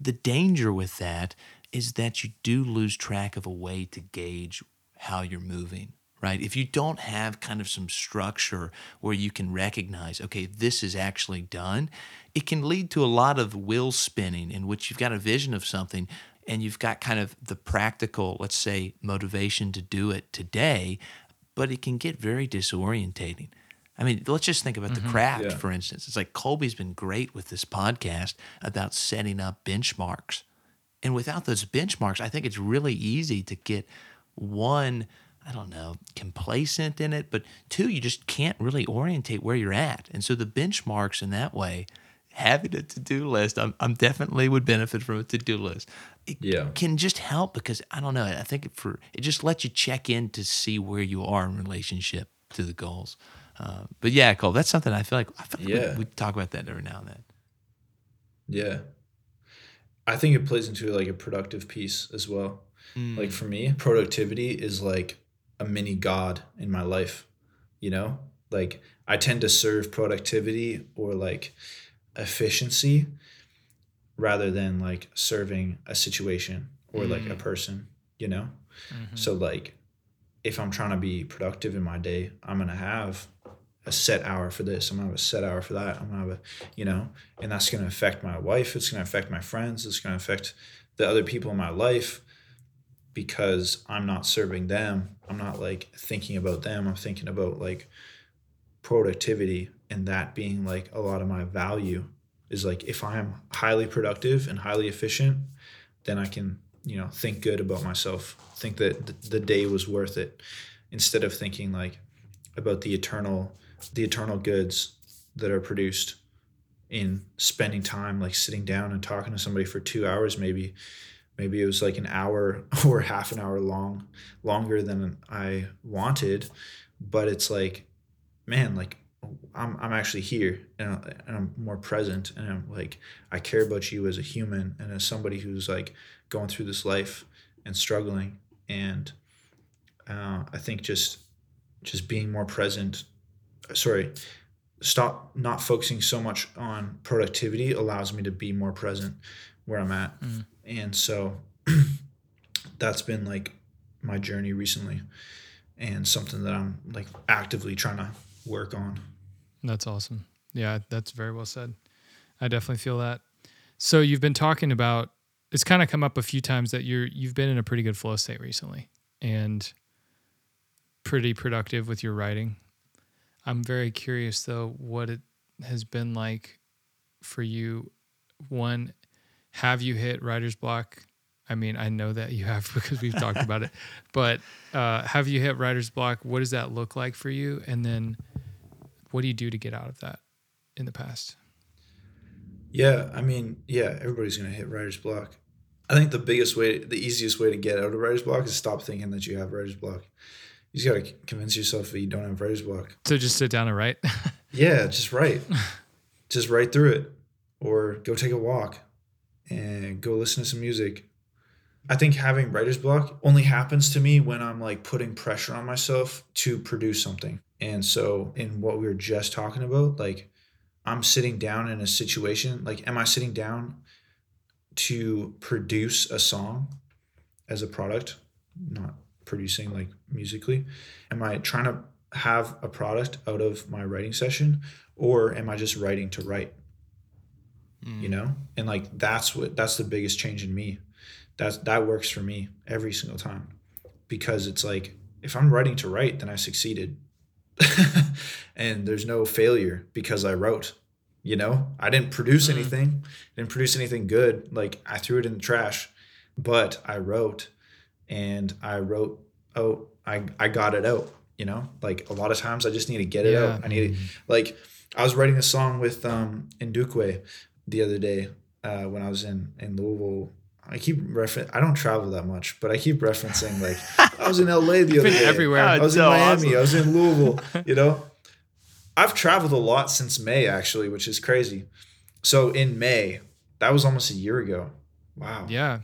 the danger with that is that you do lose track of a way to gauge how you're moving right? If you don't have kind of some structure where you can recognize, okay, this is actually done, it can lead to a lot of wheel spinning in which you've got a vision of something and you've got kind of the practical, let's say, motivation to do it today, but it can get very disorientating. I mean, let's just think about mm-hmm. the craft, yeah. for instance. It's like Colby's been great with this podcast about setting up benchmarks. And without those benchmarks, I think it's really easy to get one, I don't know, complacent in it, but two, you just can't really orientate where you're at. And so the benchmarks in that way, having a to-do list, I'm, I'm definitely would benefit from a to-do list. It yeah. can just help because I don't know. I think for it just lets you check in to see where you are in relationship to the goals. Uh, but yeah, Cole, that's something I feel like I feel like yeah. we, we talk about that every now and then. Yeah, I think it plays into like a productive piece as well. Mm. Like for me, productivity is like a mini god in my life. You know, like I tend to serve productivity or like efficiency rather than like serving a situation or mm. like a mm. person, you know? Mm-hmm. So like if I'm trying to be productive in my day, I'm gonna have a set hour for this. I'm gonna have a set hour for that. I'm gonna have a, you know, and that's gonna affect my wife. It's gonna affect my friends. It's gonna affect the other people in my life because I'm not serving them. I'm not like thinking about them. I'm thinking about like productivity and that being like a lot of my value is like if I'm highly productive and highly efficient, then I can, you know, think good about myself, think that the day was worth it instead of thinking like about the eternal the eternal goods that are produced in spending time like sitting down and talking to somebody for 2 hours maybe maybe it was like an hour (laughs) or half an hour long longer than I wanted but it's like man like I'm, I'm actually here and, I'm more present and I'm like I care about you as a human and as somebody who's like going through this life and struggling. And uh, I think just just being more present sorry stop not focusing so much on productivity allows me to be more present where I'm at mm. and so (clears throat) that's been like my journey recently and something that I'm like actively trying to work on. That's awesome. Yeah, that's very well said. I definitely feel that. So you've been talking about it's kind of come up a few times that you're you've been in a pretty good flow state recently and pretty productive with your writing. I'm very curious though what it has been like for you. One, have you hit writer's block? I mean, I know that you have (laughs) because we've talked about it, but uh, have you hit writer's block? What does that look like for you? And then what do you do to get out of that in the past? Yeah, I mean, yeah, everybody's gonna hit writer's block. I think the biggest way, the easiest way to get out of writer's block is stop thinking that you have writer's block. You just gotta convince yourself that you don't have writer's block. So just sit down and write. (laughs) yeah, just write. just write through it, or go take a walk, and go listen to some music. I think having writer's block only happens to me when I'm like putting pressure on myself to produce something. And so, in what we were just talking about, like I'm sitting down in a situation, like, am I sitting down to produce a song as a product, not producing like musically? Am I trying to have a product out of my writing session, or am I just writing to write? Mm. You know, and like that's what that's the biggest change in me. That's that works for me every single time because it's like if I'm writing to write, then I succeeded (laughs) and there's no failure because I wrote. You know, I didn't produce mm. anything, didn't produce anything good. Like I threw it in the trash, but I wrote and I wrote, oh, I, I got it out. You know, like a lot of times I just need to get it yeah. out. I need to, like, I was writing a song with um Ndukwe the other day uh, when I was in in Louisville I keep reference. I don't travel that much, but I keep referencing like I was in LA the other day. Everywhere. I was in Miami. Awesome. I was in Louisville. You know, (laughs) I've traveled a lot since May actually, which is crazy. So in May, that was almost a year ago. Wow. Yeah.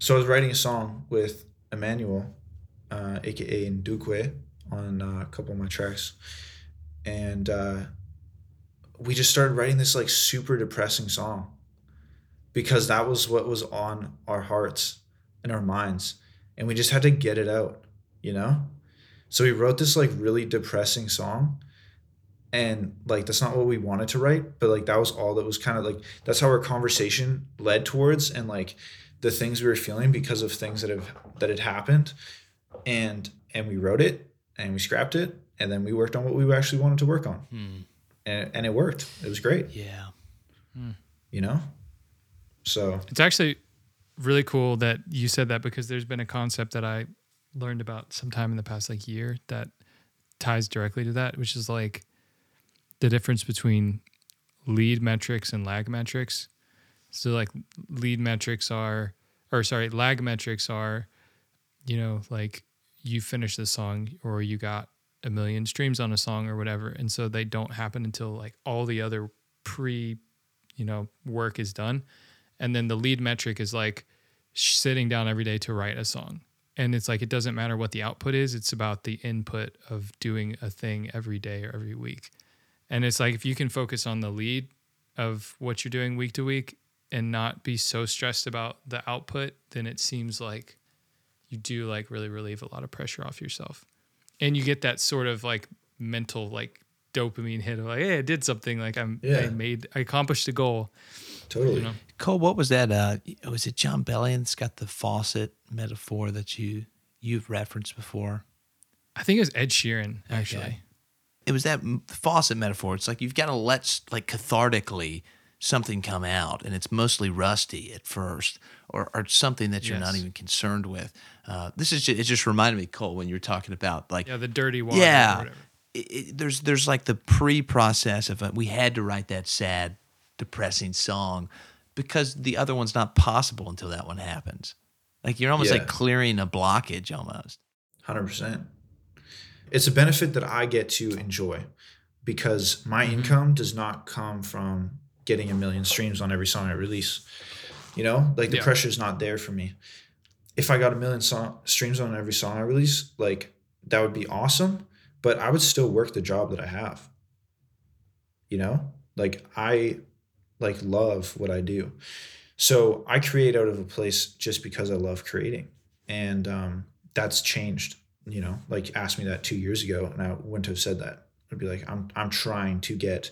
So I was writing a song with Emmanuel, uh, aka Ndukwe, on uh, a couple of my tracks, and uh, we just started writing this like super depressing song because that was what was on our hearts and our minds and we just had to get it out you know so we wrote this like really depressing song and like that's not what we wanted to write but like that was all that was kind of like that's how our conversation led towards and like the things we were feeling because of things that have that had happened and and we wrote it and we scrapped it and then we worked on what we actually wanted to work on Hmm. And, and it worked it was great Yeah. you know so It's actually really cool that you said that because there's been a concept that I learned about sometime in the past like year that ties directly to that, which is like the difference between lead metrics and lag metrics. So like lead metrics are or sorry, lag metrics are, you know, like you finish the song or you got a million streams on a song or whatever. And so they don't happen until like all the other pre, you know, work is done. And then the lead metric is like sitting down every day to write a song. And it's like it doesn't matter what the output is it's about the input of doing a thing every day or every week. And it's like if you can focus on the lead of what you're doing week to week and not be so stressed about the output then it seems like you do like really relieve a lot of pressure off yourself and you get that sort of like mental like dopamine hit of like hey i did something like i'm i Yeah. made i accomplished a goal totally You know? Cole, what was that? Uh, was it Jon Bellion that's got the faucet metaphor that you you've referenced before? I think it was Ed Sheeran actually. Okay. It was that m- faucet metaphor. It's like you've got to let like cathartically something come out, and it's mostly rusty at first, or, or something that you're not even concerned with. Uh, this is just, it. Just reminded me, Cole, when you were talking about like Yeah, the dirty water. or yeah, whatever. it, it, there's there's like the pre-process of uh, we had to write that sad, depressing song because the other one's not possible until that one happens. Like you're almost Yeah. like clearing a blockage almost. Hundred percent. It's a benefit that I get to enjoy because my income does not come from getting a million streams on every song I release. You know, like the Yeah. pressure's not there for me. If I got a million song streams on every song I release, like that would be awesome. But I would still work the job that I have. You know, like I like love what I do. So I create out of a place just because I love creating. And um, that's changed. You know, like ask me that two years ago and I wouldn't have said that. I'd be like, I'm I'm trying to get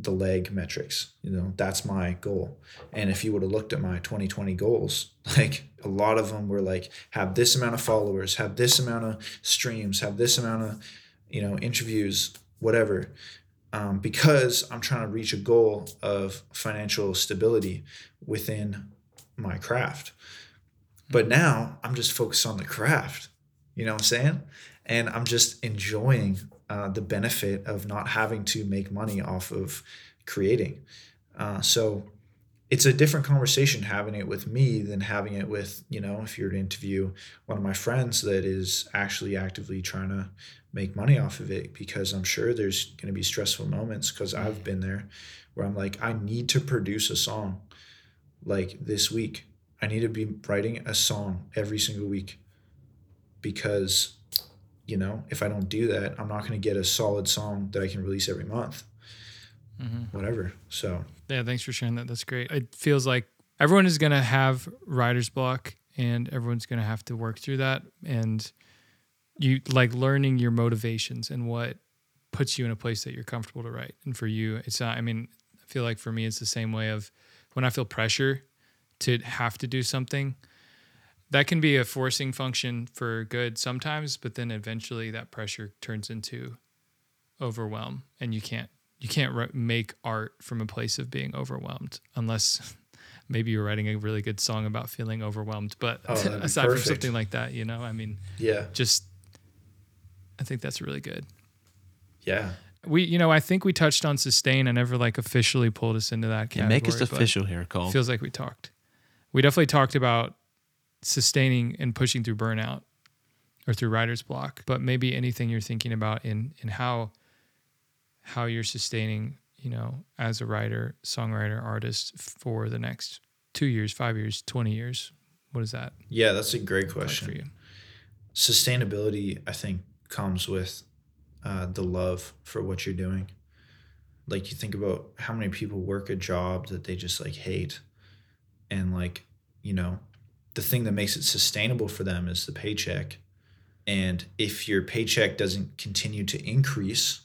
the lag metrics. You know, that's my goal. And if you would have looked at my 2020 goals, (laughs) like a lot of them were like, have this amount of followers, have this amount of streams, have this amount of, you know, interviews, whatever um, because I'm trying to reach a goal of financial stability within my craft. But now I'm just focused on the craft. You know what I'm saying? And I'm just enjoying uh, the benefit of not having to make money off of creating. Uh, so it's a different conversation having it with me than having it with, you know, if you're to interview one of my friends that is actually actively trying to make money off of it because I'm sure there's going to be stressful moments because I've been there where I'm like, I need to produce a song like this week. I need to be writing a song every single week because, you know, if I don't do that, I'm not going to get a solid song that I can release every month, mm-hmm. whatever. So, Yeah, thanks for sharing that. That's great. It feels like everyone is going to have writer's block and everyone's going to have to work through that. And you like learning your motivations and what puts you in a place that you're comfortable to write. And for you, it's not, I mean, I feel like for me, it's the same way of when I feel pressure to have to do something. That can be a forcing function for good sometimes, but then eventually that pressure turns into overwhelm and you can't you can't ri- make art from a place of being overwhelmed unless (laughs) maybe you're writing a really good song about feeling overwhelmed but Oh, that'd (laughs) be aside from something like that you know i mean yeah. just i think that's really good Yeah. we you know i think we touched on sustain i never like officially pulled us into that Yeah, category, make us official here, Cole. feels like we talked we definitely talked about sustaining and pushing through burnout or through writer's block but maybe anything you're thinking about in in how how you're sustaining you know as a writer songwriter artist for the next two years five years 20 years what is that? Yeah, that's a great like question. for you. Sustainability i think comes with uh, the love for what you're doing. Like you think about how many people work a job that they just like hate and like you know the thing that makes it sustainable for them is the paycheck. And if your paycheck doesn't continue to increase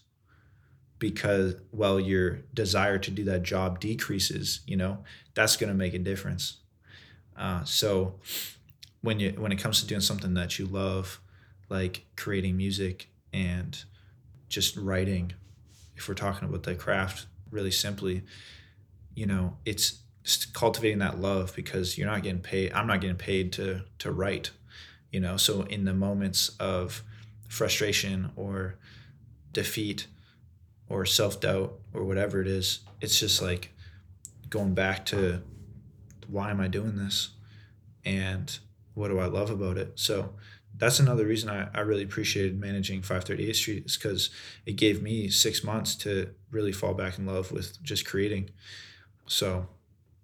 because well your desire to do that job decreases you know that's going to make a difference. Uh, so when you when it comes to doing something that you love like creating music and just writing if we're talking about the craft really simply you know it's cultivating that love because you're not getting paid i'm not getting paid to to write you know so in the moments of frustration or defeat or self-doubt or whatever it is it's just like going back to why am i doing this and what do i love about it so that's another reason I, I really appreciated managing 538th Street is because it gave me six months to really fall back in love with just creating. So,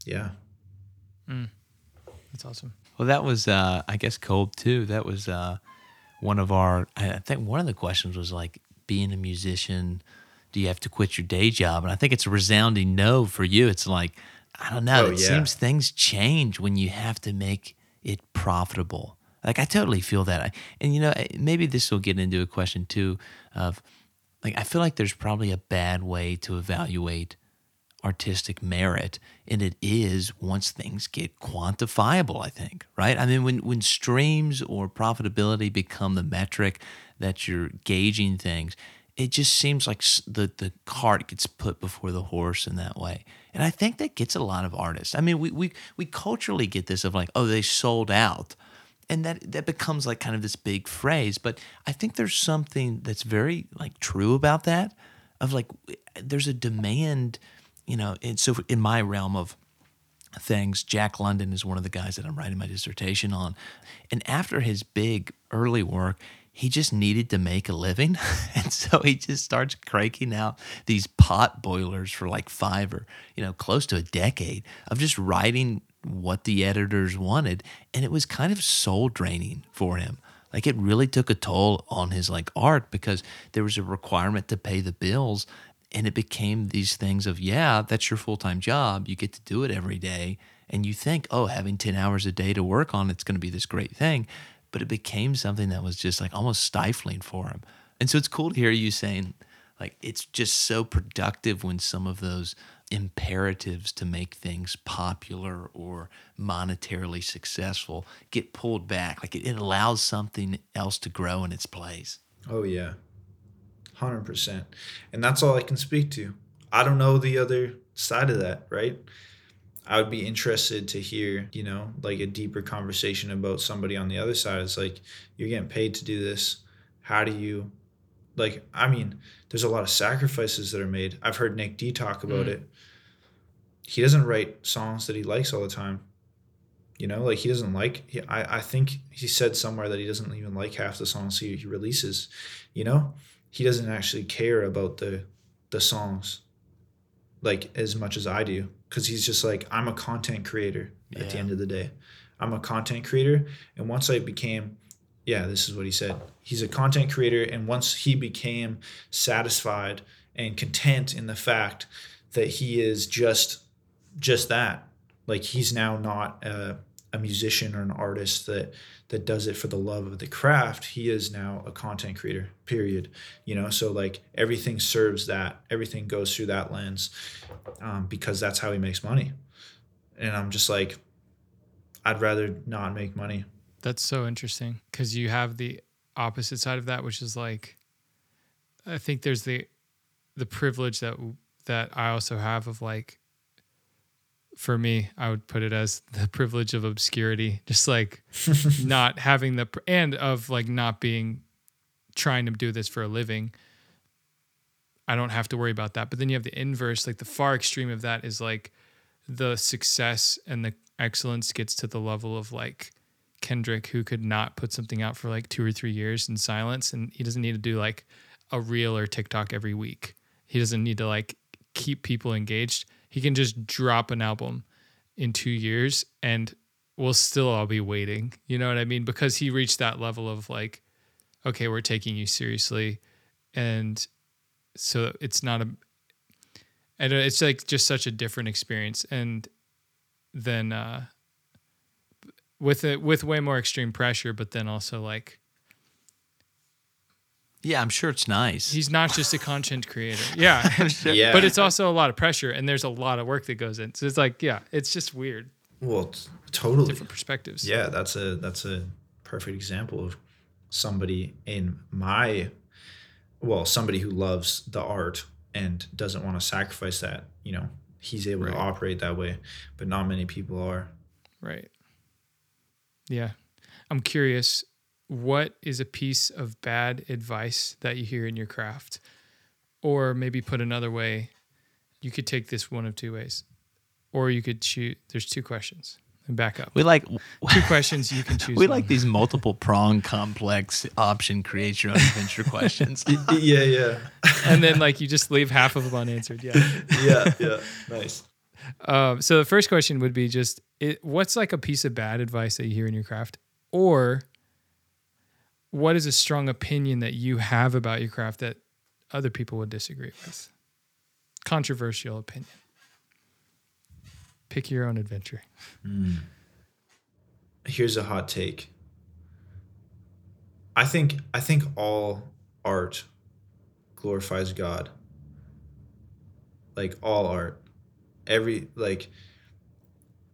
yeah. Mm. That's awesome. Well, that was, uh, I guess, cold too. That was uh, one of our, I think one of the questions was like, being a musician, do you have to quit your day job? And I think it's a resounding no for you. It's like, I don't know. Oh, it yeah. seems things change when you have to make it profitable. Like I totally feel that. And you know, maybe this will get into a question too of like I feel like there's probably a bad way to evaluate artistic merit and it is once things get quantifiable i think right? I mean when when streams or profitability become the metric that you're gauging things it just seems like the the cart gets put before the horse in that way. And i think that gets a lot of artists. I mean we we we culturally get this of like oh they sold out. And that that becomes like kind of this big phrase but i think there's something that's very like true about that of like there's a demand you know and so in my realm of things jack london is one of the guys that i'm writing my dissertation on. And after his big early work he just needed to make a living. (laughs) and so he just starts cranking out these pot boilers for like five or, you know, close to a decade of just writing what the editors wanted. And it was kind of soul draining for him. Like it really took a toll on his like art because there was a requirement to pay the bills and it became these things of yeah that's your full-time job you get to do it every day and you think oh having 10 hours a day to work on it's going to be this great thing but it became something that was just like almost stifling for him and so it's cool to hear you saying like it's just so productive when some of those imperatives to make things popular or monetarily successful get pulled back. Like it allows something else to grow in its place. Oh, yeah. 100%. And that's all I can speak to. I don't know the other side of that, right? I would be interested to hear, you know, like a deeper conversation about somebody on the other side. It's like, you're getting paid to do this. How do you like i mean there's a lot of sacrifices that are made i've heard nic d talk about mm. it he doesn't write songs that he likes all the time you know like he doesn't like he, I, I think he said somewhere that he doesn't even like half the songs he, he releases you know he doesn't actually care about the the songs like as much as i do. Because he's just like i'm a content creator at the end of the day. I'm a content creator. And once i became yeah, this is what he said. He's a content creator, and once he became satisfied and content in the fact that he is just just that, like he's now not a, a musician or an artist that that does it for the love of the craft. He is now a content creator. Period. You know, so like everything serves that. Everything goes through that lens um, because that's how he makes money. And I'm just like, I'd rather not make money that's so interesting because you have the opposite side of that, which is like, I think there's the the privilege that that I also have of like, for me, I would put it as the (laughs) privilege of obscurity, just like (laughs) not having the and of like not being trying to do this for a living. I don't have to worry about that. But then you have the inverse, like the far extreme of that is like the success and the excellence gets to the level of like Kendrick who could not put something out for like two or three years in silence, and he doesn't need to do like a reel or TikTok every week. He doesn't need to like keep people engaged. He can just drop an album in two years, and we'll still all be waiting. You know what I mean? Because he reached that level of like, okay, we're taking you seriously, and so it's not a and it's like just such a different experience and then uh with it with way more extreme pressure but then also like Yeah, I'm sure it's nice. he's not just a content creator yeah (laughs) Yeah. but it's also a lot of pressure and there's a lot of work that goes in so it's like yeah it's just weird well, t- totally. different perspectives Yeah, that's a that's a perfect example of somebody in my well, somebody who loves the art and doesn't want to sacrifice that, you know, he's able Right. to operate that way, but not many people are. Right. Yeah. I'm curious, what is a piece of bad advice that you hear in your craft? Or maybe put another way, you could take this one of two ways. Or you could choose there's two questions. And back up. we like Two questions you can (laughs) choose. we one. like these multiple prong complex option create your own adventure (laughs) questions. yeah, yeah. and then like you just leave half of them unanswered. Yeah. (laughs) yeah, yeah. Nice. Um, so the first question would be just it, what's like a piece of bad advice that you hear in your craft, or what is a strong opinion that you have about your craft that other people would disagree with? Controversial opinion. Pick your own adventure. Hmm. Here's a hot take. I think I think all art glorifies God. Like all art. Every like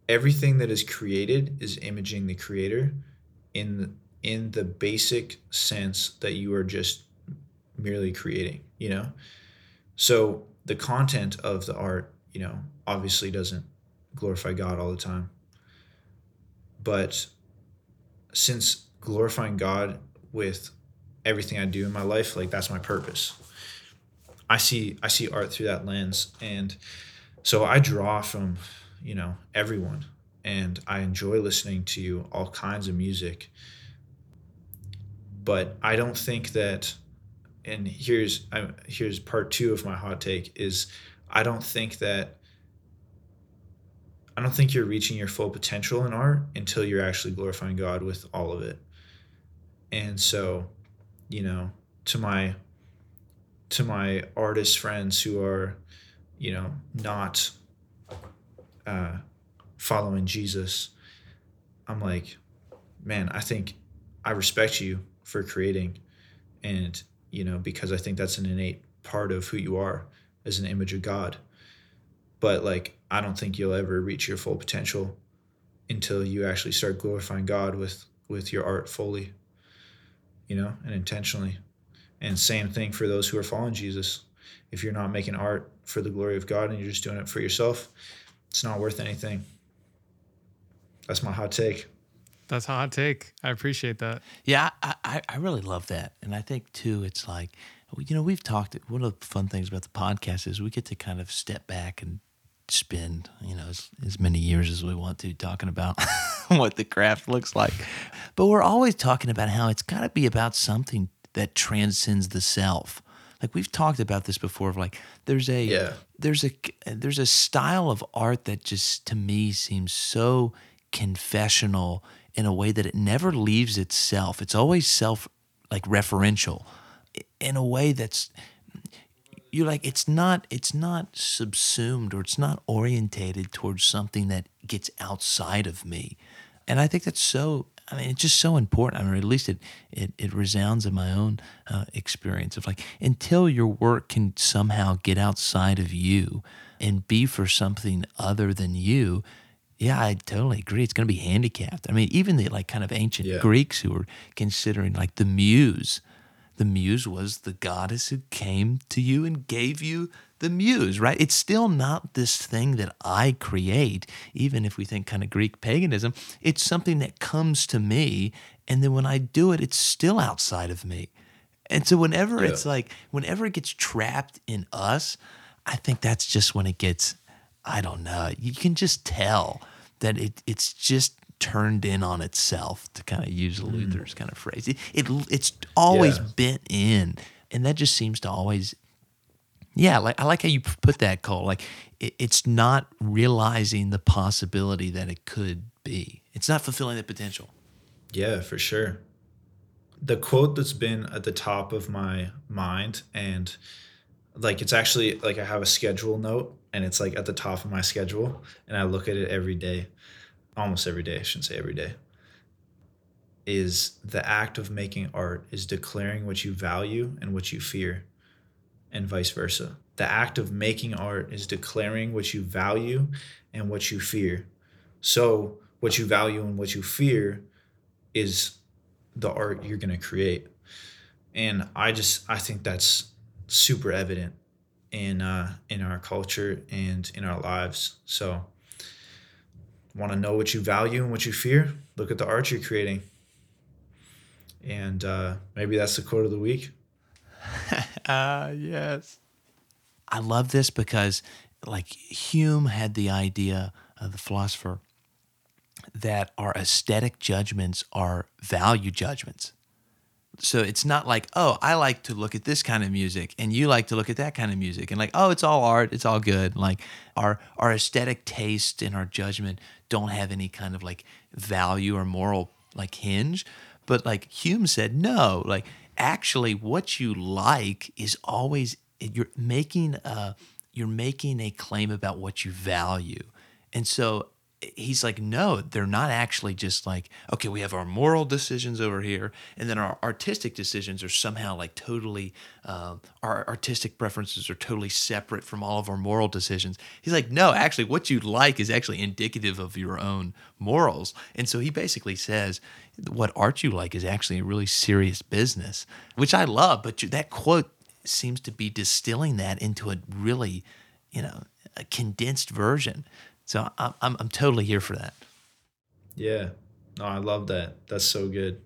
everything that is created is imaging the creator in in the basic sense that you are just merely creating, you know? So the content of the art, you know, obviously doesn't glorify God all the time. But since glorifying God with everything I do in my life, like that's my purpose. I see I see art through that lens and so I draw from, you know, everyone and I enjoy listening to all kinds of music. But I don't think that and here's I, here's part 2 of my hot take is I don't think that I don't think you're reaching your full potential in art until you're actually glorifying God with all of it. And so, you know, to my to my artist friends who are, you know, not uh, following Jesus, I'm like, man, I think I respect you for creating, and you know, because I think that's an innate part of who you are as an image of God but like I don't think you'll ever reach your full potential until you actually start glorifying God with with your art fully, you know, and intentionally. And same thing for those who are following Jesus. If you're not making art for the glory of God and you're just doing it for yourself, it's not worth anything. That's my hot take. That's a hot take. I appreciate that. Yeah, I, I, I really love that. And I think, too, it's like, you know, we've talked, one of the fun things about the podcast is we get to kind of step back and spend, you know, as, as many years as we want to talking about (laughs) what the craft looks like. But we're always talking about how it's got to be about something that transcends the self. Like we've talked about this before of like there's a Yeah. there's a there's a style of art that just to me seems so confessional in a way that it never leaves itself. It's always self like referential. In a way that's you're like it's not it's not subsumed or it's not orientated towards something that gets outside of me. And i think that's so i mean it's just so important. I mean at least it it, it resounds in my own uh, experience of like until your work can somehow get outside of you and be for something other than you yeah, I totally agree. It's going to be handicapped. I mean, even the like kind of ancient Yeah. Greeks who were considering like the muse, the muse was the goddess who came to you and gave you the muse, right? It's still not this thing that I create, even if we think kind of Greek paganism. It's something that comes to me. And then when I do it, it's still outside of me. And so whenever Yeah. it's like, whenever it gets trapped in us, I think that's just when it gets, I don't know, you can just tell that it, it's just turned in on itself, to kind of use mm. Luther's kind of phrase. It, it It's always Yeah. bent in. And that just seems to always yeah, like I like how you put that, Cole. Like it, it's not realizing the possibility that it could be. It's not fulfilling the potential. Yeah, for sure. The quote that's been at the top of my mind and like it's actually like I have a schedule note and it's like at the top of my schedule and I look at it every day, almost every day. I shouldn't say every day. Is the act of making art is declaring what you value and what you fear, and vice versa. The act of making art is declaring what you value and what you fear. So, what you value and what you fear is the art you're going to create. And I just I think that's super evident in uh, in our culture and in our lives. So, want to know what you value and what you fear? Look at the art you're creating. And uh, maybe that's the quote of the week. uh, (laughs) yes. I love this because, like, Hume had the idea, uh, the philosopher, that our aesthetic judgments are value judgments. So it's not like, oh, I like to look at this kind of music and you like to look at that kind of music. And like, oh, it's all art, it's all good. Like our our aesthetic taste and our judgment don't have any kind of like value or moral like hinge. But like Hume said, no, like actually what you like is always you're making a you're making a claim about what you value. And so he's like, no, they're not actually just like, okay, we have our moral decisions over here, and then our artistic decisions are somehow like totally, uh, our artistic preferences are totally separate from all of our moral decisions. He's like, no, actually, what you like is actually indicative of your own morals. And so he basically says, what art you like is actually a really serious business, which I love. But that quote seems to be distilling that into a really, you know, a condensed version. So I'm, I'm, I'm totally here for that. Yeah. No, I love that. That's so good.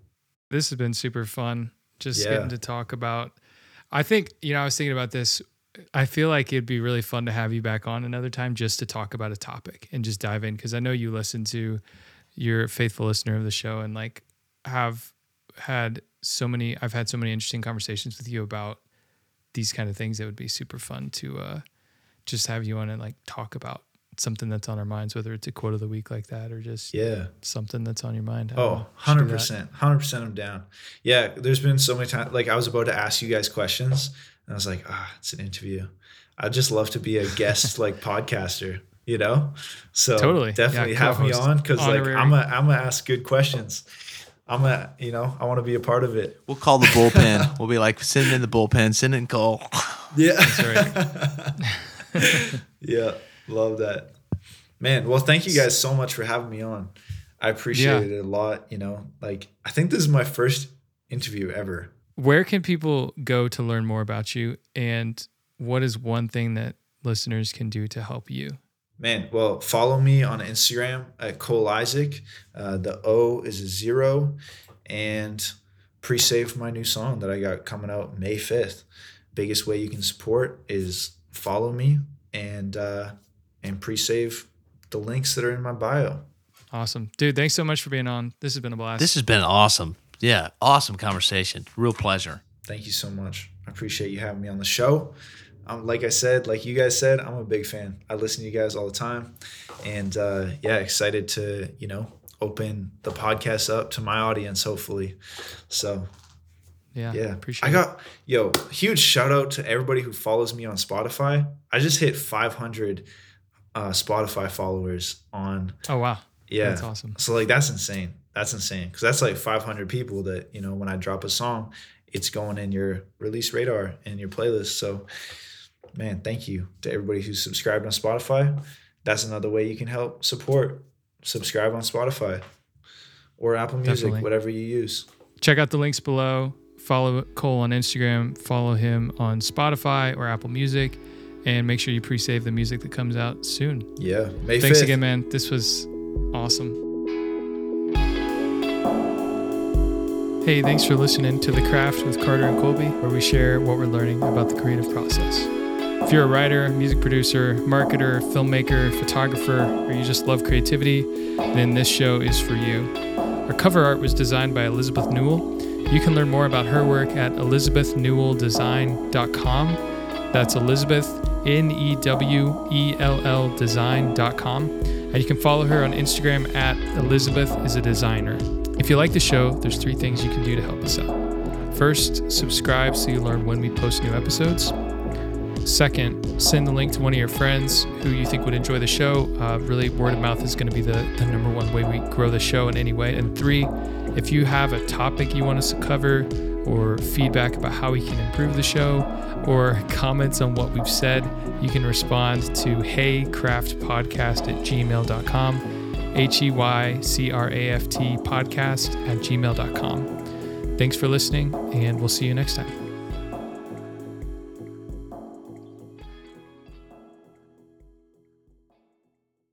This has been super fun. Just yeah. getting to talk about. I think, you know, I was thinking about this. I feel like it'd be really fun to have you back on another time just to talk about a topic and just dive in. Cause I know you listen to, you're a faithful listener of the show and like have had so many, I've had so many interesting conversations with you about these kind of things. It would be super fun to uh, just have you on and like talk about something that's on our minds, whether it's a quote of the week like that or just yeah something that's on your mind. Oh, 100%. 100% I'm down. Yeah, there's been so many times, like I was about to ask you guys questions and I was like, ah, it's an interview. I'd just love to be a guest like (laughs) podcaster, you know? So totally definitely yeah, have me on because like I'm a I'm gonna ask good questions. I'm a, you know, I want to be a part of it. We'll call the bullpen. (laughs) we'll be like, send in the bullpen, send in Cole. Yeah. That's right. (laughs) yeah. Love that. Man, well, thank you guys so much for having me on. I appreciate yeah. it a lot. You know, like I think this is my first interview ever. Where can people go to learn more about you? And what is one thing that listeners can do to help you? Man, well, follow me on Instagram at Cole Isaac. Uh, the O is a zero. And pre save my new song that I got coming out May 5th. Biggest way you can support is follow me and uh, and pre-save the links that are in my bio. Awesome. Dude, thanks so much for being on. This has been a blast. This has been awesome. Yeah, awesome conversation. Real pleasure. Thank you so much. I appreciate you having me on the show. Um, like I said, like you guys said, I'm a big fan. I listen to you guys all the time, and uh, yeah, excited to you know open the podcast up to my audience. Hopefully, so yeah, yeah. Appreciate. I got yo huge shout out to everybody who follows me on Spotify. I just hit 500 uh, Spotify followers on. Oh wow! Yeah, that's awesome. So like that's insane. That's insane because that's like 500 people that you know when I drop a song, it's going in your release radar and your playlist. So, man, thank you to everybody who's subscribed on Spotify. That's another way you can help support. Subscribe on Spotify or Apple Music, Definitely. whatever you use. Check out the links below. Follow Cole on Instagram. Follow him on Spotify or Apple Music and make sure you pre-save the music that comes out soon. Yeah. May Thanks 5th. again, man. This was awesome. Hey, thanks for listening to The Craft with Carter and Colby, where we share what we're learning about the creative process. If you're a writer, music producer, marketer, filmmaker, photographer, or you just love creativity, then this show is for you. Our cover art was designed by Elizabeth Newell. You can learn more about her work at elizabethnewelldesign.com. That's Elizabeth N E W E L L design.com. And you can follow her on Instagram at Elizabeth is a designer. If you like the show, there's three things you can do to help us out. First, subscribe so you learn when we post new episodes. Second, send the link to one of your friends who you think would enjoy the show. Uh, really, word of mouth is going to be the, the number one way we grow the show in any way. And three, if you have a topic you want us to cover, or feedback about how we can improve the show, or comments on what we've said, you can respond to heycraftpodcast at gmail.com, H E Y C R A F T podcast at gmail.com. Thanks for listening, and we'll see you next time.